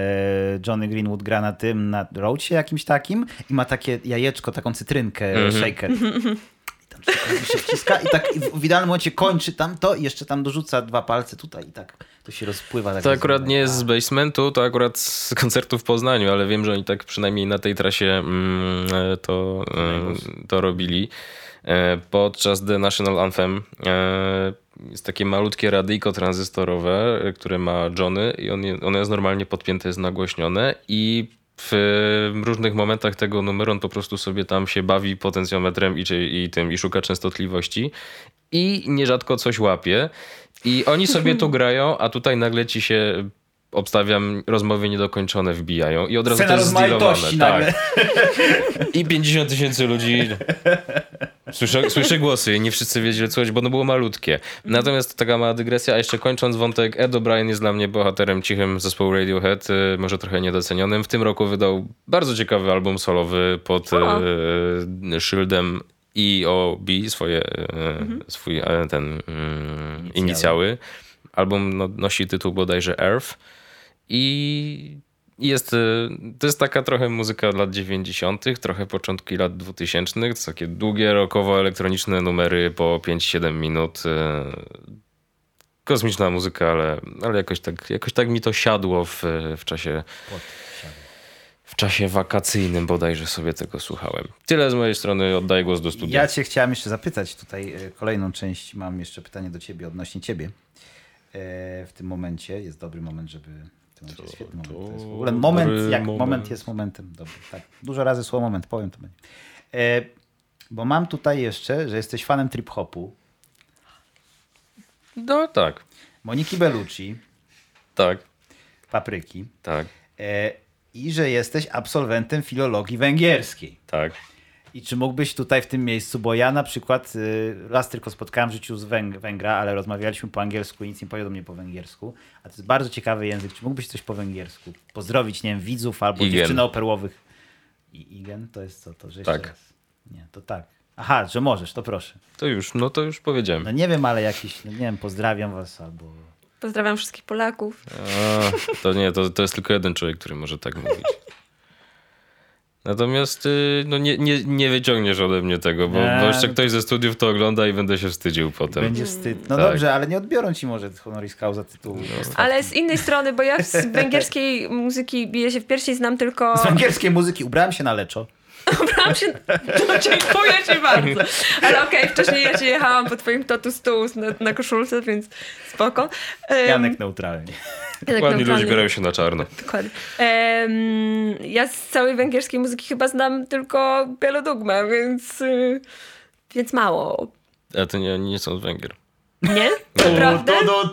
Johnny Greenwood gra na tym, na roadzie jakimś takim i ma takie jajeczko, taką cytrynkę, Mhm. shaker. I tam się, wciska i tak w, w idealnym momencie kończy tam to i jeszcze tam dorzuca dwa palce tutaj i tak to się rozpływa. Tak To akurat nie jest z basementu, to akurat z koncertu w Poznaniu, ale wiem, że oni tak przynajmniej na tej trasie mm, e, to, e, to robili. E, Podczas The National Anthem e, jest takie malutkie radyjko tranzystorowe, e, które ma Johnny i on ono jest normalnie podpięte, jest nagłośnione i w różnych momentach tego numeru on po prostu sobie tam się bawi potencjometrem i, i tym i szuka częstotliwości i nierzadko coś łapie. I oni sobie tu grają, a tutaj nagle ci się obstawiam, rozmowy niedokończone wbijają i od razu Scena to jest. Tak. I 50 tysięcy ludzi słyszy, słyszy głosy, nie wszyscy wiedzieli co chodzi, bo ono było malutkie. Natomiast taka mała dygresja, a jeszcze kończąc wątek, Ed O'Brien jest dla mnie bohaterem cichym zespołu Radiohead, y, może trochę niedocenionym. W tym roku wydał bardzo ciekawy album solowy pod O. e, szyldem EOB, swoje, e, swój e, ten mm, Inicjały. inicjały. Album no, nosi tytuł bodajże Earth i jest, y, to jest taka trochę muzyka lat 90., trochę początki lat 2000. To takie długie, rockowo-elektroniczne numery po 5-7 minut. y, Kosmiczna muzyka, ale, ale jakoś, tak, jakoś tak mi to siadło w, w czasie w czasie wakacyjnym bodajże sobie tego słuchałem. Tyle z mojej strony, oddaję głos do studia. Ja cię chciałem jeszcze zapytać tutaj, e, kolejną część, mam jeszcze pytanie do ciebie odnośnie ciebie. W tym momencie jest dobry moment, żeby... Tym momencie świetny moment. To jest w ogóle moment, jak moment. moment. jest momentem. Dobry, tak. Dużo razy słowo moment powiem, to będzie. E, Bo mam tutaj jeszcze, że jesteś fanem trip-hopu, No tak, Moniki Bellucci, tak, Papryki tak, e, i że jesteś absolwentem filologii węgierskiej. tak. I czy mógłbyś tutaj w tym miejscu, bo ja na przykład y, raz tylko spotkałem w życiu z Węg Węgra, ale rozmawialiśmy po angielsku i nic nie powiedział do mnie po węgiersku. A to jest bardzo ciekawy język. Czy mógłbyś coś po węgiersku? Pozdrowić, nie wiem, widzów albo Igen. dziewczyn operłowych. I Igen to jest co? To że jeszcze Tak. raz. Nie, to tak. Aha, że możesz, to proszę. To już, no to już powiedziałem. No nie wiem, ale jakiś, no nie wiem, pozdrawiam was albo... Pozdrawiam wszystkich Polaków. A, to nie, to, to jest tylko jeden człowiek, który może tak mówić. Natomiast y, no nie, nie, nie wyciągniesz ode mnie tego, bo, bo jeszcze ktoś ze studiów to ogląda i będę się wstydził potem. Będzie wstyd. No Tak. dobrze, ale nie odbiorą ci może honoris causa tytułu. Ale z innej strony, bo ja z węgierskiej muzyki biję się w piersi, znam tylko... Z węgierskiej muzyki ubrałem się na leczo. Ubrałam się... No, dziękuję ci bardzo. Ale okej, wcześniej ja ci jechałam po twoim totus tuus na, na koszulce, więc spoko. Em, Janek neutralnie. Janek Ładni ludzie biorą się na czarno. Dokładnie. Em, ja z całej węgierskiej muzyki chyba znam tylko Bielodugmę, więc, y, więc mało. A to nie, nie są z Węgier. Nie?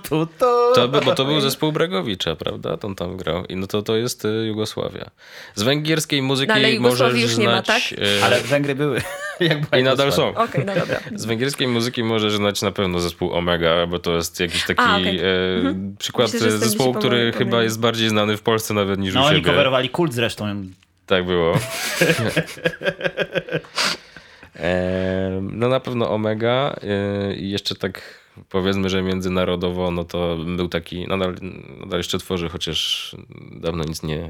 Tu. To, by- bo to był zespół Bregowicza, prawda? To on tam grał. I no to, to jest y, Jugosławia. Z węgierskiej muzyki No, ale Jugosławii możesz już nie ma, znać... tak? y, Ale Węgry były. I nadal są. Okej, no dobra. Z węgierskiej muzyki możesz znać na pewno zespół Omega, bo to jest jakiś taki A, okej. e, przykład Myślę, zespołu, który pomyliłem. chyba jest bardziej znany w Polsce nawet niż No u oni siebie. coverowali kult zresztą. Tak było. E, no na pewno Omega e, i jeszcze tak powiedzmy, że międzynarodowo, no to był taki, nadal, nadal jeszcze tworzy, chociaż dawno nic nie,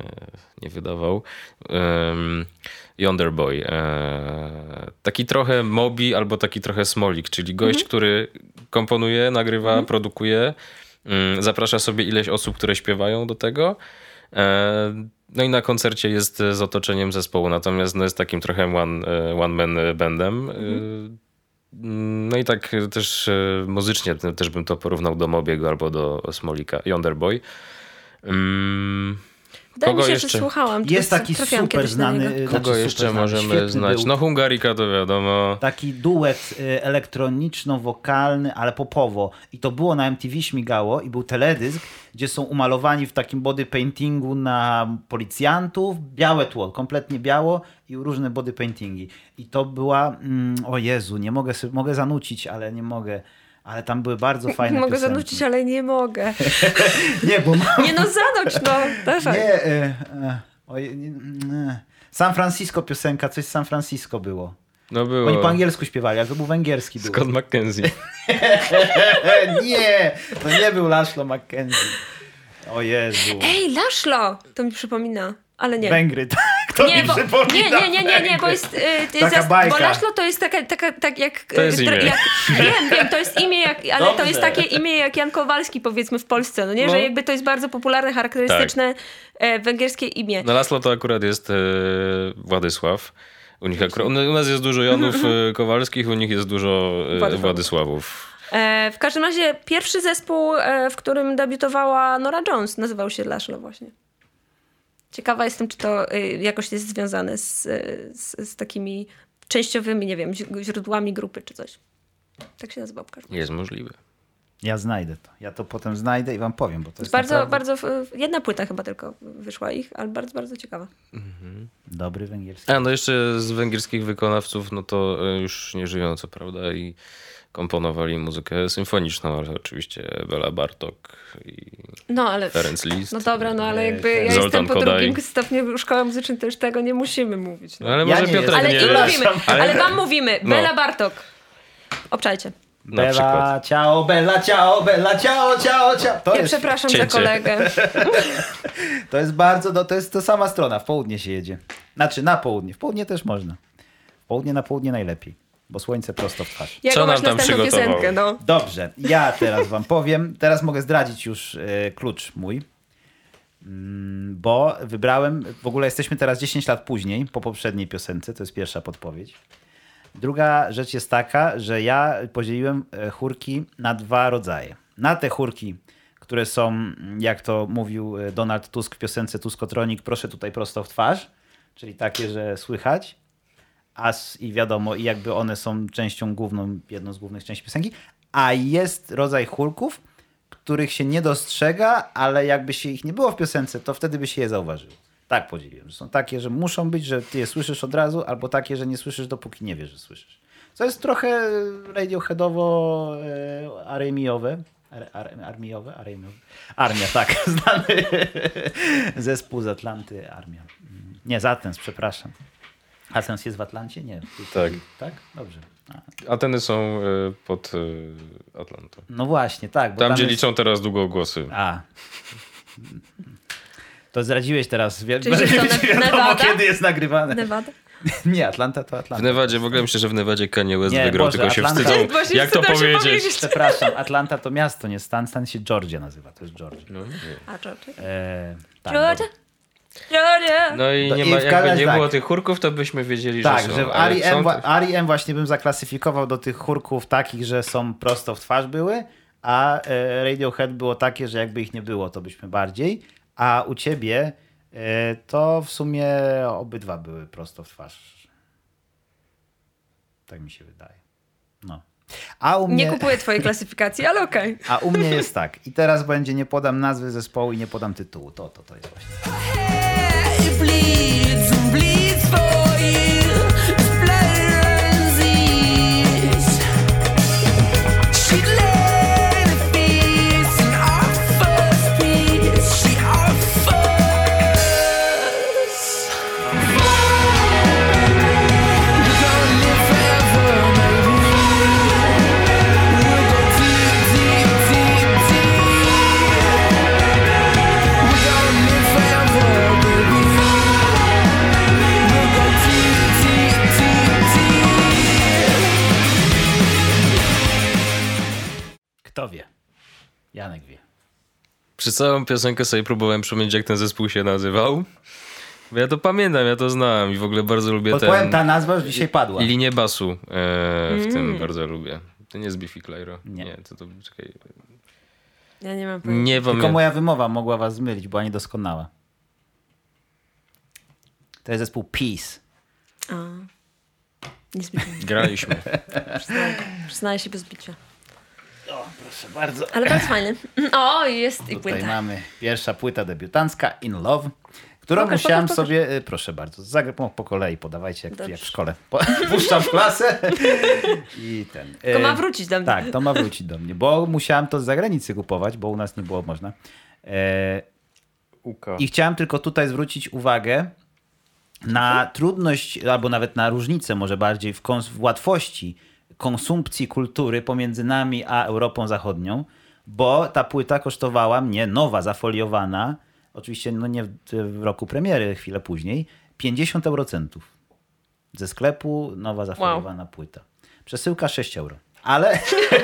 nie wydawał. Um, Yonder Boy. E, taki trochę Mobi albo taki trochę Smolik, czyli gość, który komponuje, nagrywa, produkuje, mm, zaprasza sobie ileś osób, które śpiewają do tego. E, No i na koncercie jest z otoczeniem zespołu, natomiast no jest takim trochę one, e, one man bandem. E, No i tak też e, muzycznie te- też bym to porównał do Mobiego albo do Smolika, Yonder Boy. Mm, Wydaje mi Kogo się, jeszcze? że słuchałam. Jest taki trafiłam super znany. Kogo znaczy jeszcze super znany, możemy świetny znać? był. No Hungarika to wiadomo. Taki duet y, elektroniczno-wokalny, ale popowo. I to było na MTV śmigało i był teledysk, gdzie są umalowani w takim body paintingu na policjantów. Białe tło, kompletnie biało i różne body paintingi. I to była, mm, o Jezu, nie mogę sobie, mogę zanucić, ale nie mogę. Ale tam były bardzo fajne Mogę piosenki. zanucić, ale nie mogę. Nie, bo mam... Nie no, zanuć, no. Dawaj. Nie, e, e, oj, nie, nie. San Francisco piosenka, coś z San Francisco było. No było. Oni po angielsku śpiewali, ale to był węgierski. Był. Scott McKenzie. nie, to nie był Laszlo McKenzie. O Jezu. Ej, Laszlo! To mi przypomina, ale nie. Węgry, tak. To nie, mi bo, przypomina nie, nie, nie, nie, nie, bo jest, y, to Taka jest zas- bajka. bo Laszlo to jest taka, taka tak jak, To jest y, imię. jak wiem, wiem, to jest imię, jak, ale to Dobrze. jest takie imię jak Jan Kowalski powiedzmy w Polsce, no nie, No. że jakby to jest bardzo popularne, charakterystyczne e, węgierskie imię. Na Laslo to akurat jest e, Władysław. U, nich akurat, u nas jest dużo Janów e, Kowalskich, u nich jest dużo Władysławów. Władysławów. E, w każdym razie pierwszy zespół, e, w którym debiutowała Nora Jones, nazywał się Laszlo właśnie. Ciekawa jestem, czy to y, jakoś jest związane z, y, z, z takimi częściowymi, nie wiem, źródłami grupy czy coś. Tak się nazywał w każdym razie. Jest możliwe. Ja znajdę to. Ja to potem znajdę i wam powiem, bo to jest Bardzo, naprawdę bardzo, jedna płyta chyba tylko wyszła ich, ale bardzo, bardzo ciekawa. dobry węgierski. A no jeszcze z węgierskich wykonawców, no to e, już nie żyją, co prawda, i komponowali muzykę symfoniczną, ale oczywiście Bela Bartok i No ale... Ferenc Liszt. No dobra, no ale jakby ja Zoltan jestem po Kodaj. drugim stopniu szkoły muzycznej, to już tego nie musimy mówić. No. No ale Ja może nie Piotrek Ale nie wie. mówimy, ale wam mówimy. No. Bela Bartok. Obczajcie. Na przykład. Bella, ciao, bella, ciao, bella, ciao, ciao, ciao. To Ja jest, przepraszam cięcie. za kolegę. to jest bardzo, no, to jest to sama strona. W południe się jedzie. Znaczy na południe. W południe też można. W południe na południe najlepiej, bo słońce prosto w twarz. Co nam masz tam następną przygotował? piosenkę, no. Dobrze, ja teraz wam powiem. Teraz mogę zdradzić już e, klucz mój. Mm, Bo wybrałem, w ogóle jesteśmy teraz 10 lat później, po poprzedniej piosence, to jest pierwsza podpowiedź. Druga rzecz jest taka, że ja podzieliłem e, chórki na dwa rodzaje. Na te chórki, które są, mm, jak to mówił e, Donald Tusk w piosence Tuskotronik, proszę tutaj prosto w twarz, czyli takie, że słychać, a s- i wiadomo, i jakby one są częścią główną, jedną z głównych części piosenki, a jest rodzaj chórków, których się nie dostrzega, ale jakby się ich nie było w piosence, to wtedy by się je zauważyło. Tak podzieliłem, że są takie, że muszą być, że ty je słyszysz od razu, albo takie, że nie słyszysz, dopóki nie wiesz, że słyszysz. Co jest trochę radioheadowo e, armiowe. Ar, ar, armiowe? Armiowe? Armia, tak. Znany zespół z Atlanty, Armia. Nie, z Athens, Athens jest w Atlancie? Nie. Tak. Tak? Dobrze. A, Ateny są e, pod e, Atlantą. No właśnie, tak. Bo Tam, gdzie jest- liczą teraz długogłosy. A. To zdradziłeś teraz. Czyli, że to będzie Ne- wiadomo, Nevada? kiedy jest nagrywane. Nevada? Nie, Atlanta to W Atlanta. Nevadzie, w ogóle myślę, że w Nevadzie Kanye West Nie, wygrał, Boże, tylko się Atlanta- wstydzą. Właśnie Jak to wstydzą się powiedzieć? powiedzieć. Przepraszam, Atlanta to miasto, nie stan. Stan się Georgia nazywa. To jest Georgia. No, nie. A, Georgia? E, tak, Georgia? No i To nie i ma, w jakby nie tak. było tych chórków, to byśmy wiedzieli, Tak, że są. że w ale R.E.M. te- właśnie bym zaklasyfikował do tych chórków takich, że są prosto w twarz były, a e, Radiohead było takie, że jakby ich nie było, to byśmy bardziej. A u ciebie e, to w sumie obydwa były prosto w twarz. Tak mi się wydaje. No. A u mnie... Nie kupuję twojej klasyfikacji, ale okej. A u mnie jest tak. I teraz będzie, nie podam nazwy zespołu i nie podam tytułu. To, to, to jest właśnie. if. Przez całą piosenkę sobie próbowałem przypomnieć, jak ten zespół się nazywał. Bo ja to pamiętam, ja to znałem i w ogóle bardzo lubię Podpowiem, ten... ta nazwa już dzisiaj padła. Linię basu e, w tym bardzo lubię. To nie jest Biffy Clyro. Nie. Nie. to to czekaj. Ja nie mam pojęcia. Nie Tylko pamiętam. moja wymowa mogła was zmylić, była niedoskonała. To jest zespół Peace. A. Niezbytnie. Graliśmy. Przyznaję, przyznaję się bez bicia. Proszę bardzo. Ale bardzo fajny. O, jest i Tutaj płyta. mamy pierwsza płyta debiutancka In Love, którą Pokaż, musiałem pokaż, pokaż. sobie, y, proszę bardzo, zagrać po, po kolei, podawajcie jak, jak w szkole. Puszczam w klasę i ten. To y, ma wrócić do mnie. Tak, to ma wrócić do mnie, bo musiałem to z zagranicy kupować, bo u nas nie było można. E. I chciałem tylko tutaj zwrócić uwagę na trudność, albo nawet na różnicę może bardziej w, kons- w łatwości konsumpcji kultury pomiędzy nami a Europą Zachodnią, bo ta płyta kosztowała mnie, nowa, zafoliowana, oczywiście no nie w, w roku premiery, chwilę później, 50 eurocentów. Ze sklepu nowa zafoliowana płyta. Przesyłka 6 euro. Ale,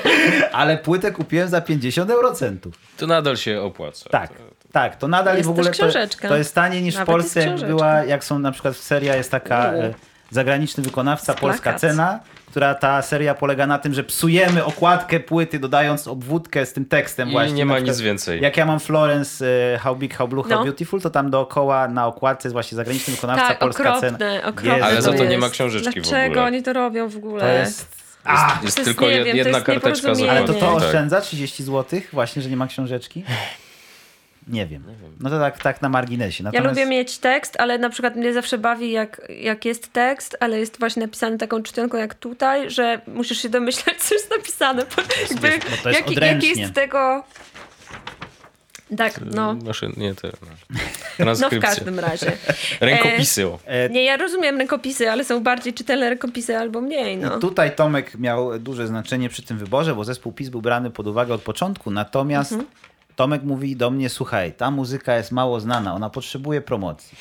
ale płytę kupiłem za 50 eurocentów. To nadal się opłaca. Tak, tak, to nadal Jest w ogóle to, to jest taniej niż w Nawet Polsce, jest jak była, jak są na przykład seria jest taka U. zagraniczny wykonawca, Z polska plakat. cena, która ta seria polega na tym, że psujemy okładkę płyty, dodając obwódkę z tym tekstem I właśnie. nie ma przykład, nic więcej. Jak ja mam Florence, e, How Big, How Blue, How No. Beautiful, to tam dookoła na okładce jest właśnie zagraniczny wykonawca, Tak, polska okropne, cena. okropne Ale za to nie ma książeczki w Dlaczego ogóle. oni to robią w ogóle? To jest... A, Jest jest, tylko nie jed- wiem, to jedna jest karteczka za ale to to Tak. oszczędza 30 zł właśnie, że nie ma książeczki? Nie wiem. No to tak, tak na marginesie. Ja Natomiast... lubię mieć tekst, ale na przykład mnie zawsze bawi, jak, jak jest tekst, ale jest właśnie napisany taką czcionką jak tutaj, że musisz się domyślać, co jest napisane. Bo jakby, bo to jest jaki, jaki jest tego... Tak, no. Maszyn, nie te. No. No w każdym razie. Rękopisy. o. E, Nie, ja rozumiem rękopisy, ale są bardziej czytelne rękopisy albo mniej, no. Tutaj Tomek miał duże znaczenie przy tym wyborze, bo zespół PiS był brany pod uwagę od początku. Natomiast Mhm. Tomek mówi do mnie: Słuchaj, ta muzyka jest mało znana, ona potrzebuje promocji.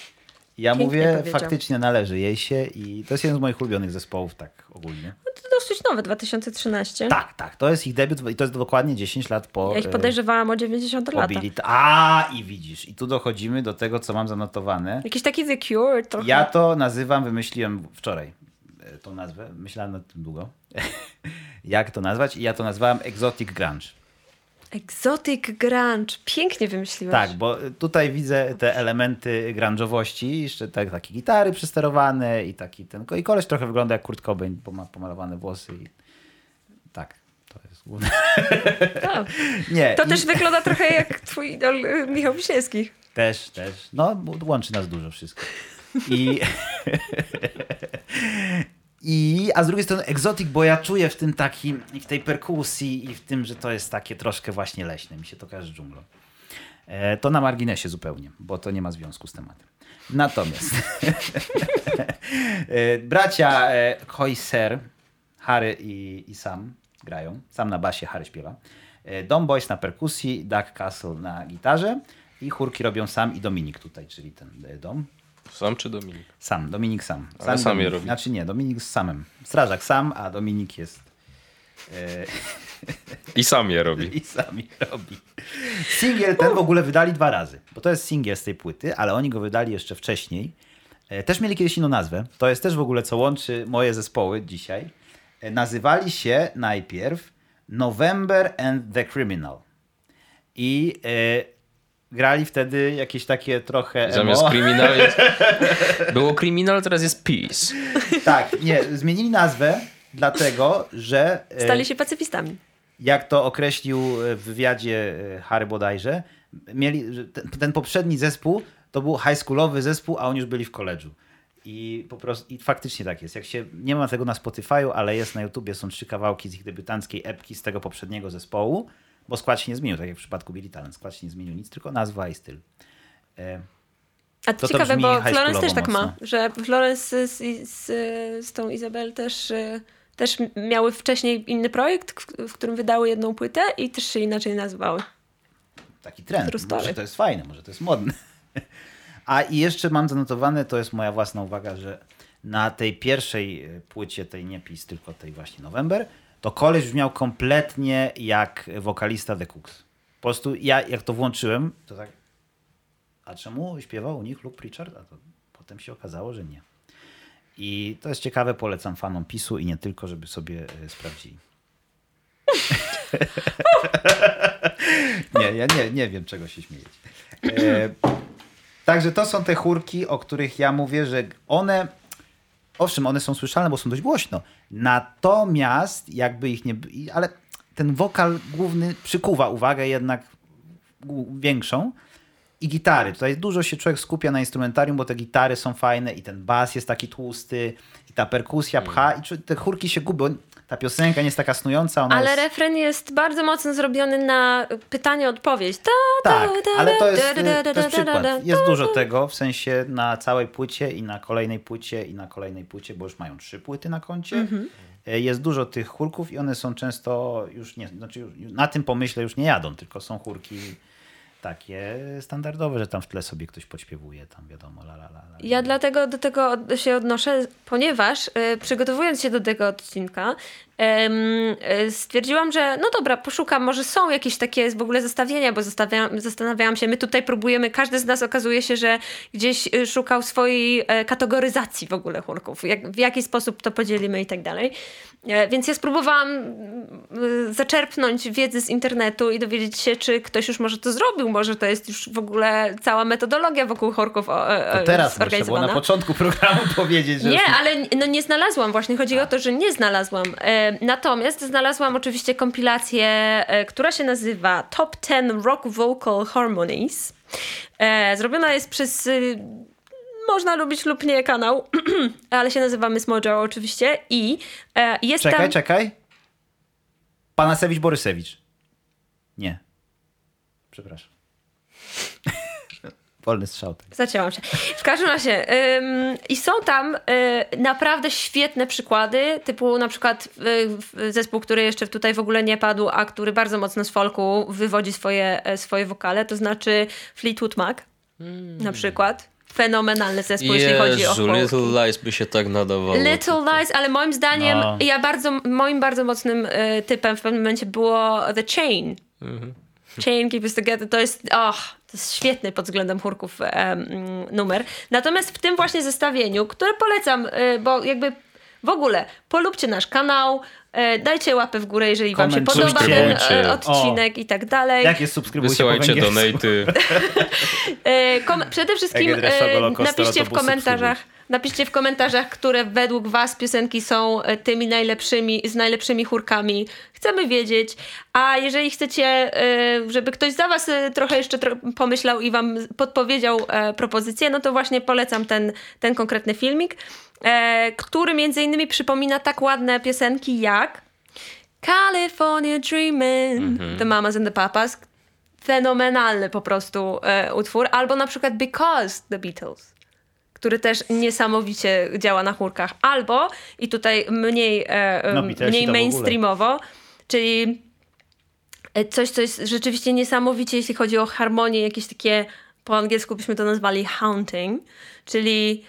Ja Pięknie mówię, powiedział. faktycznie należy jej się i to jest jeden z moich ulubionych zespołów, tak ogólnie. To dosyć nowe, 2013. Tak, tak, to jest ich debiut i to jest dokładnie 10 lat po. Ja ich e, podejrzewałam o 90 po lata. A, i widzisz, i tu dochodzimy do tego, co mam zanotowane. Jakiś taki The Cure trochę. Ja to nazywam, wymyśliłem wczoraj e, tą nazwę, myślałem nad tym długo, jak to nazwać i ja to nazwałem Exotic Grunge. Exotic Grunge. Pięknie wymyśliłeś. Tak, bo tutaj widzę te elementy grunge'owości, jeszcze tak, takie gitary przesterowane i taki ten, i koleś trochę wygląda jak Kurt Cobain, bo ma pomalowane włosy i tak, to jest główne. Nie, To i- też wygląda trochę jak twój idol y, Michał Wiśniewski. Też, też. No, łączy nas dużo wszystko. I, I, a z drugiej strony egzotik, bo ja czuję w tym takim, i w tej perkusji, i w tym, że to jest takie troszkę właśnie leśne. Mi się to kojarzy dżunglą. E, to na marginesie zupełnie, bo to nie ma związku z tematem. Natomiast e, bracia e, Koiser, Harry i, i Sam grają. Sam na basie, Harry śpiewa. E, Dom Boys na perkusji, Doug Castle na gitarze i chórki robią Sam i Dominik tutaj, czyli ten e, dom. Sam czy Dominik? Sam, Dominik sam. Ale sam sam je Dominik. robi. Znaczy nie, Dominik z samym. Strażak sam, a Dominik jest e, I sam je robi. i sami robi. Singiel ten w ogóle wydali dwa razy, bo to jest singiel z tej płyty, ale oni go wydali jeszcze wcześniej. E, Też mieli kiedyś inną nazwę. To jest też w ogóle co łączy moje zespoły dzisiaj. E, Nazywali się najpierw November and the Criminal. I grali wtedy jakieś takie trochę emo. Zamiast kryminal jest... Było kryminal, teraz jest peace. Tak, nie, zmienili nazwę dlatego, że e, Stali się pacyfistami. jak to określił w wywiadzie e, Harry bodajże, mieli, ten poprzedni zespół to był high schoolowy zespół, a oni już byli w koledżu. I po prostu i faktycznie tak jest. Jak się, nie ma tego na Spotify'u, ale jest na YouTubie, są trzy kawałki z ich debiutanckiej epki z tego poprzedniego zespołu, bo skład się nie zmienił, tak jak w przypadku Billy Talent. Skład się nie zmienił nic, tylko nazwa i styl. E, A to, To to ciekawe, brzmi bo Florence też tak ma, mocno. że Florence z, z, z tą Izabel też, y, też miały wcześniej inny projekt, w, w którym wydały jedną płytę i też się inaczej nazywały. taki trend. Może to jest fajne, może to jest modne. A i jeszcze mam zanotowane, to jest moja własna uwaga, że na tej pierwszej e, płycie, tej nie PiS, tylko tej właśnie November, to koleś brzmiał kompletnie jak wokalista The Cooks. Po prostu ja jak to włączyłem, to tak a czemu śpiewał u nich Luke Pritchard? A to potem się okazało, że nie. I to jest ciekawe, polecam fanom PiSu i nie tylko, żeby sobie e, sprawdzili. nie, ja nie, nie wiem, czego się śmiejeć. E, Także to są te chórki, o których ja mówię, że one, owszem, one są słyszalne, bo są dość głośno. Natomiast jakby ich nie... Ale ten wokal główny przykuwa uwagę jednak większą. I gitary. Tutaj dużo się człowiek skupia na instrumentarium, bo te gitary są fajne i ten bas jest taki tłusty i ta perkusja pcha i te chórki się gubią. Ta piosenka nie jest taka snująca, Ale jest... refren jest bardzo mocno zrobiony na pytanie-odpowiedź. Ta, Tak, ta, ta, ale to jest, da, to jest przykład. Jest dużo tego, w sensie na całej płycie i na kolejnej płycie i na kolejnej płycie, bo już mają trzy płyty na koncie. Mhm. E, Jest dużo tych chórków i one są często już nie, znaczy na tym pomyśle już nie jadą, tylko są chórki takie standardowe, że tam w tle sobie ktoś podśpiewuje, tam wiadomo, la la la. la. Ja dlatego do tego się odnoszę, ponieważ e, przygotowując się do tego odcinka, em, e, stwierdziłam, że no dobra, poszukam, może są jakieś takie w ogóle zestawienia, bo zastanawiałam, zastanawiałam się, my tutaj próbujemy, każdy z nas okazuje się, że gdzieś e, szukał swojej e, kategoryzacji w ogóle chórków, jak, w jaki sposób to podzielimy i tak dalej. E, Więc ja spróbowałam mm, zaczerpnąć wiedzy z internetu i dowiedzieć się, czy ktoś już może to zrobił, może to jest już w ogóle cała metodologia wokół chórków o, e, To teraz muszę, na początku programu powiedzieć, że Nie, już ale no nie znalazłam. Właśnie chodzi o to, że nie znalazłam. E, natomiast znalazłam oczywiście kompilację, która się nazywa Top 10 Rock Vocal Harmonies. Zrobiona jest przez. Można lubić lub nie kanał, ale się nazywa Miss Mojo oczywiście. I e, jest Czekaj, tam. czekaj. Panasewicz Borysewicz. Nie. Przepraszam. Wolny strzał. Tak. Zacięłam się. W każdym razie ym, i są tam y, naprawdę świetne przykłady, typu na przykład y, y, zespół, który jeszcze tutaj w ogóle nie padł, a który bardzo mocno z folku wywodzi swoje, e, swoje wokale, to znaczy Fleetwood Mac na przykład. Fenomenalny zespół, jeśli chodzi o folki. Little Lies by się tak nadawało. Little Lies, ale moim zdaniem, No. ja bardzo, moim bardzo mocnym y, typem w pewnym momencie było The Chain. Chain Keep Us Together to jest, och, to jest świetny pod względem chórków mm, numer. Natomiast w tym właśnie zestawieniu, które polecam, y, bo jakby w ogóle polubcie nasz kanał, y, dajcie łapę w górę, jeżeli wam się podoba ten y, odcinek i tak dalej. Jak jest subskrybujcie po Wysyłajcie węgiersku? donaty. E, kom- przede wszystkim e, napiszcie w komentarzach, napiszcie w komentarzach, które według was piosenki są e, tymi najlepszymi, z najlepszymi chórkami. Chcemy wiedzieć. A jeżeli chcecie, e, żeby ktoś za was e, trochę jeszcze pomyślał i wam podpowiedział e, propozycję, no to właśnie polecam ten, ten konkretny filmik, e, który między innymi przypomina tak ładne piosenki jak California Dreamin', The Mamas and the Papas, fenomenalny po prostu e, utwór. Albo na przykład Because The Beatles, który też niesamowicie działa na chórkach. Albo, i tutaj mniej, e, No, mniej mainstreamowo, czyli e, coś, co jest rzeczywiście niesamowicie, jeśli chodzi o harmonię, jakieś takie, po angielsku byśmy to nazwali haunting, czyli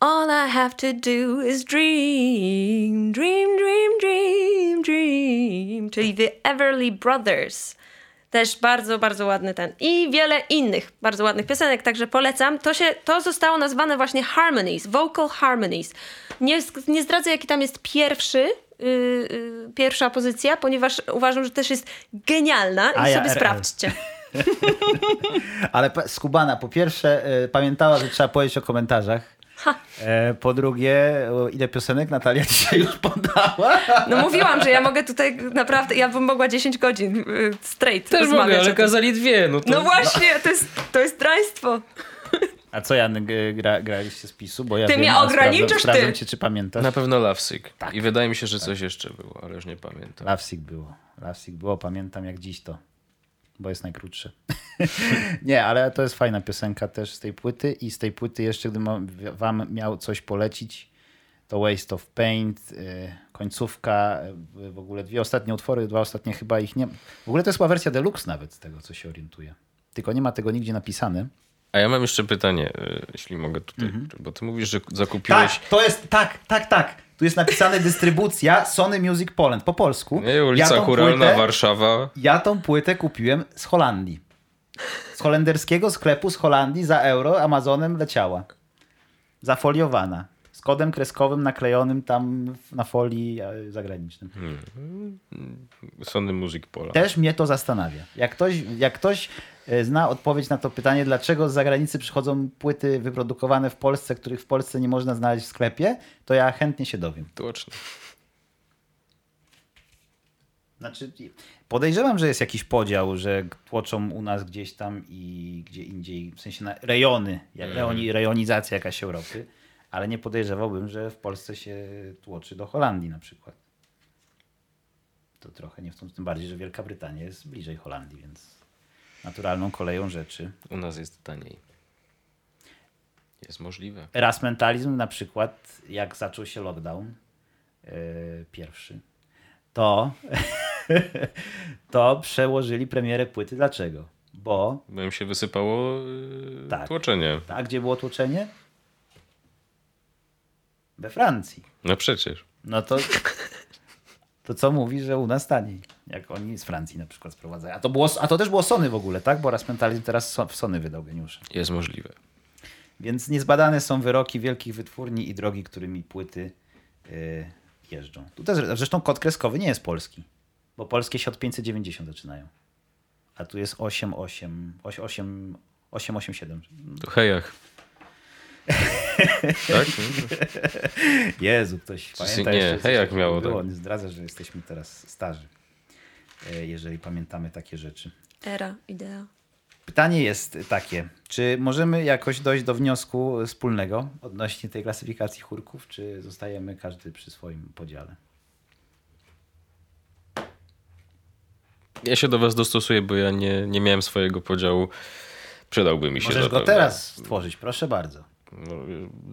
All I have to do is dream, dream, dream, dream, dream. Czyli The Everly Brothers. Też bardzo, bardzo ładny ten. I wiele innych bardzo ładnych piosenek, także polecam. To, się, to zostało nazwane właśnie harmonies, vocal harmonies. Nie, nie zdradzę, jaki tam jest pierwszy, yy, yy, pierwsza pozycja, ponieważ uważam, że też jest genialna i A ja sobie RL. sprawdźcie. Ale Skubana, po pierwsze, e, pamiętała, że trzeba powiedzieć o komentarzach. E, po drugie, ile piosenek Natalia dzisiaj już podała? No mówiłam, że ja mogę tutaj naprawdę, ja bym mogła 10 godzin yy, straight Też rozmawiać mogę, ale kazali dwie. No to... No właśnie, to jest, to jest draństwo. A co Jan, gra, graliście z PiSu? Bo ja Ty wiem, mnie a ograniczysz, sprawdzam, ty. cię, czy pamiętasz. Na pewno Lovesick. I wydaje mi się, że coś jeszcze było, ale już nie pamiętam. Lovesick było. Lovesick było, pamiętam jak dziś to. Bo jest najkrótsze. nie, ale to jest fajna piosenka też z tej płyty i z tej płyty jeszcze, gdybym wam- miał coś polecić, to Waste of Paint, y, końcówka, y, w ogóle dwie ostatnie utwory, dwa ostatnie chyba ich nie... W ogóle to jest wersja deluxe nawet z tego, co się orientuje. Tylko nie ma tego nigdzie napisane. A ja mam jeszcze pytanie, y, jeśli mogę tutaj, Mhm. bo ty mówisz, że zakupiłeś... Tak, to jest, tak, tak, tak. Tu jest napisane dystrybucja Sony Music Poland po polsku. Nie, ulica tą Churalna, płytę- Warszawa. Ja tą płytę kupiłem z Holandii. Z holenderskiego sklepu z Holandii za euro Amazonem leciała. Zafoliowana. Z kodem kreskowym naklejonym tam na folii e, zagranicznym. Sony Music Pola. Też mnie to zastanawia. Jak ktoś, jak ktoś e, zna odpowiedź na to pytanie, dlaczego z zagranicy przychodzą płyty wyprodukowane w Polsce, których w Polsce nie można znaleźć w sklepie, to ja chętnie się dowiem. Tłocznie. Znaczy, podejrzewam, że jest jakiś podział, że tłoczą u nas gdzieś tam i gdzie indziej, w sensie na rejony, jak rejoni, rejonizacja jakaś Europy, ale nie podejrzewałbym, że w Polsce się tłoczy do Holandii na przykład. To trochę nie w tym, tym bardziej, że Wielka Brytania jest bliżej Holandii, więc naturalną koleją rzeczy. U nas jest taniej. Jest możliwe. Erasmentalizm na przykład, jak zaczął się lockdown yy, pierwszy, to, to przełożyli premierę płyty. Dlaczego? Bo, Bo im się wysypało yy, Tak. tłoczenie. tak, gdzie było tłoczenie? We Francji. No przecież. No to, to co mówi, że u nas taniej, jak oni z Francji na przykład sprowadzają. A to, było, a to też było Sony w ogóle, tak? Bo Erasmentalizm teraz w Sony wydał geniusze. Jest możliwe. Więc niezbadane są wyroki wielkich wytwórni i drogi, którymi płyty y, jeżdżą. Tu też, zresztą kod kreskowy nie jest polski, bo polskie się od 590 zaczynają. A tu jest 88, 8, 887. To hejach. tak? Jezu, ktoś pamięta nie, jeszcze, hej, jak co miało, było. tak. Nie zdradza, że jesteśmy teraz starzy, jeżeli pamiętamy takie rzeczy. Era, idea. Pytanie jest takie, czy możemy jakoś dojść do wniosku wspólnego odnośnie tej klasyfikacji chórków, czy zostajemy każdy przy swoim podziale? Ja się do was dostosuję, bo ja nie, nie miałem swojego podziału. Przydałby mi się Możesz go teraz stworzyć, proszę bardzo. No,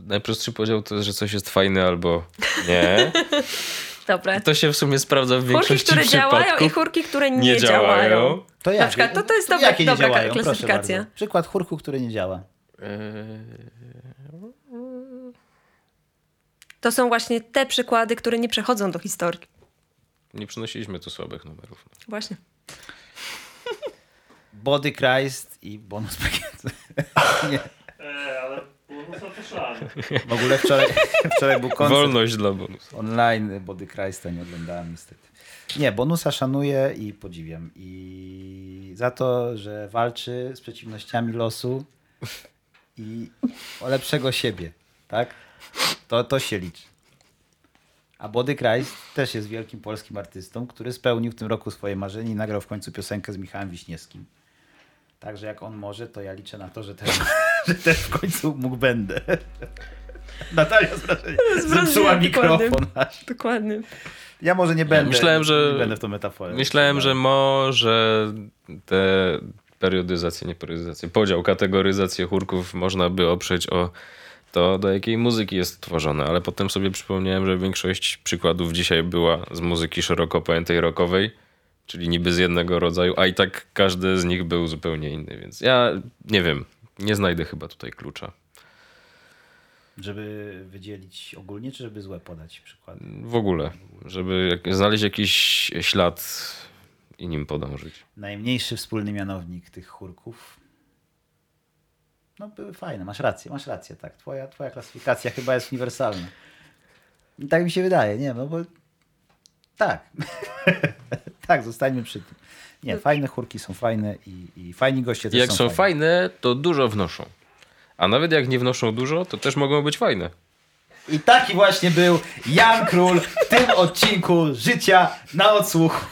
najprostszy podział to jest, że coś jest fajne albo nie. Dobra. To się w sumie sprawdza w Chórki, większości które działają i chórki, które nie, nie działają. To Na jak? przykład, to- to jest dobra- Jakie nie dobra działają? Klasyfikacja. Przykład chórku, który nie działa. Eee, To są właśnie te przykłady, które nie przechodzą do historii. nie przynosiliśmy tu słabych numerów. Właśnie. Body Christ i bonus pakiet. nie. E, ale bonusa to szalane. W ogóle wczoraj, wczoraj był koncert Wolność dla bonusu. online Body Christa, nie oglądałem niestety. Nie, bonusa szanuję i podziwiam. I za to, że walczy z przeciwnościami losu i o lepszego siebie, tak? To, to się liczy. A Body Christ też jest wielkim polskim artystą, który spełnił w tym roku swoje marzenie i nagrał w końcu piosenkę z Michałem Wiśniewskim. Także jak on może, to ja liczę na to, że też, że też w końcu mógł będę. Natalia zepsuła dokładnie. mikrofon aż. Dokładnie. Ja może nie będę. myślałem, że- Nie będę w tą metaforę. Myślałem, że może te periodyzację, nie periodyzację, podział, kategoryzację chórków można by oprzeć o to, do jakiej muzyki jest tworzone, ale potem sobie przypomniałem, że większość przykładów dzisiaj była z muzyki szeroko pojętej rockowej, czyli niby z jednego rodzaju, a i tak każdy z nich był zupełnie inny, więc ja nie wiem, nie znajdę chyba tutaj klucza. Żeby wydzielić ogólnie, czy żeby złe podać przykład? W ogóle, żeby znaleźć jakiś ślad i nim podążyć. Najmniejszy wspólny mianownik tych chórków. No były fajne, masz rację, masz rację, tak. Twoja, twoja klasyfikacja chyba jest uniwersalna. I tak mi się wydaje, nie no bo tak. tak, zostańmy przy tym. Nie, fajne chórki są fajne i, i fajni goście też Jak są, są fajni. fajne, to dużo wnoszą. A nawet jak nie wnoszą dużo, to też mogą być fajne. I taki właśnie był Jan Król w tym odcinku Życia na odsłuch.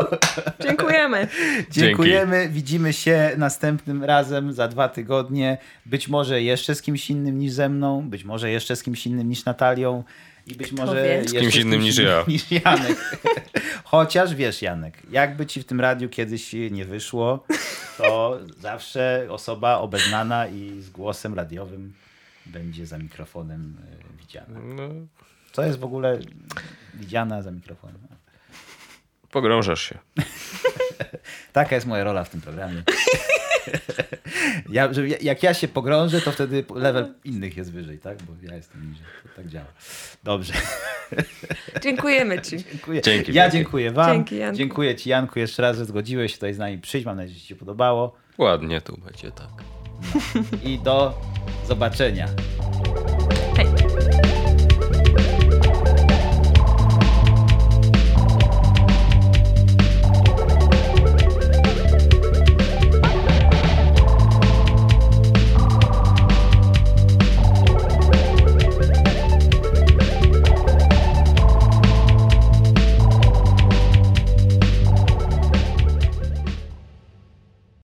Dziękujemy. Dziękujemy. Widzimy się następnym razem za dwa tygodnie. Być może jeszcze z kimś innym niż ze mną, być może jeszcze z kimś innym niż Natalią i być Kto może wie? Z kimś innym niż ja. niż Janek. Chociaż wiesz, Janek, jakby ci w tym radiu kiedyś nie wyszło, to zawsze osoba obeznana i z głosem radiowym będzie za mikrofonem e, widziana. No, Co jest w ogóle widziana za mikrofonem? pogrążasz się. Taka jest moja rola w tym programie. Ja, że jak ja się pogrążę, to wtedy level innych jest wyżej, tak? Bo ja jestem niżej. To tak działa. Dobrze. Dziękujemy ci. Dziękuję. Dzięki ja dziękuję wam. Dzięki, Janku. dziękuję ci, Janku, jeszcze raz, że zgodziłeś się tutaj z nami przyjść. Mam nadzieję, że ci się podobało. Ładnie tu będzie, tak. I do zobaczenia.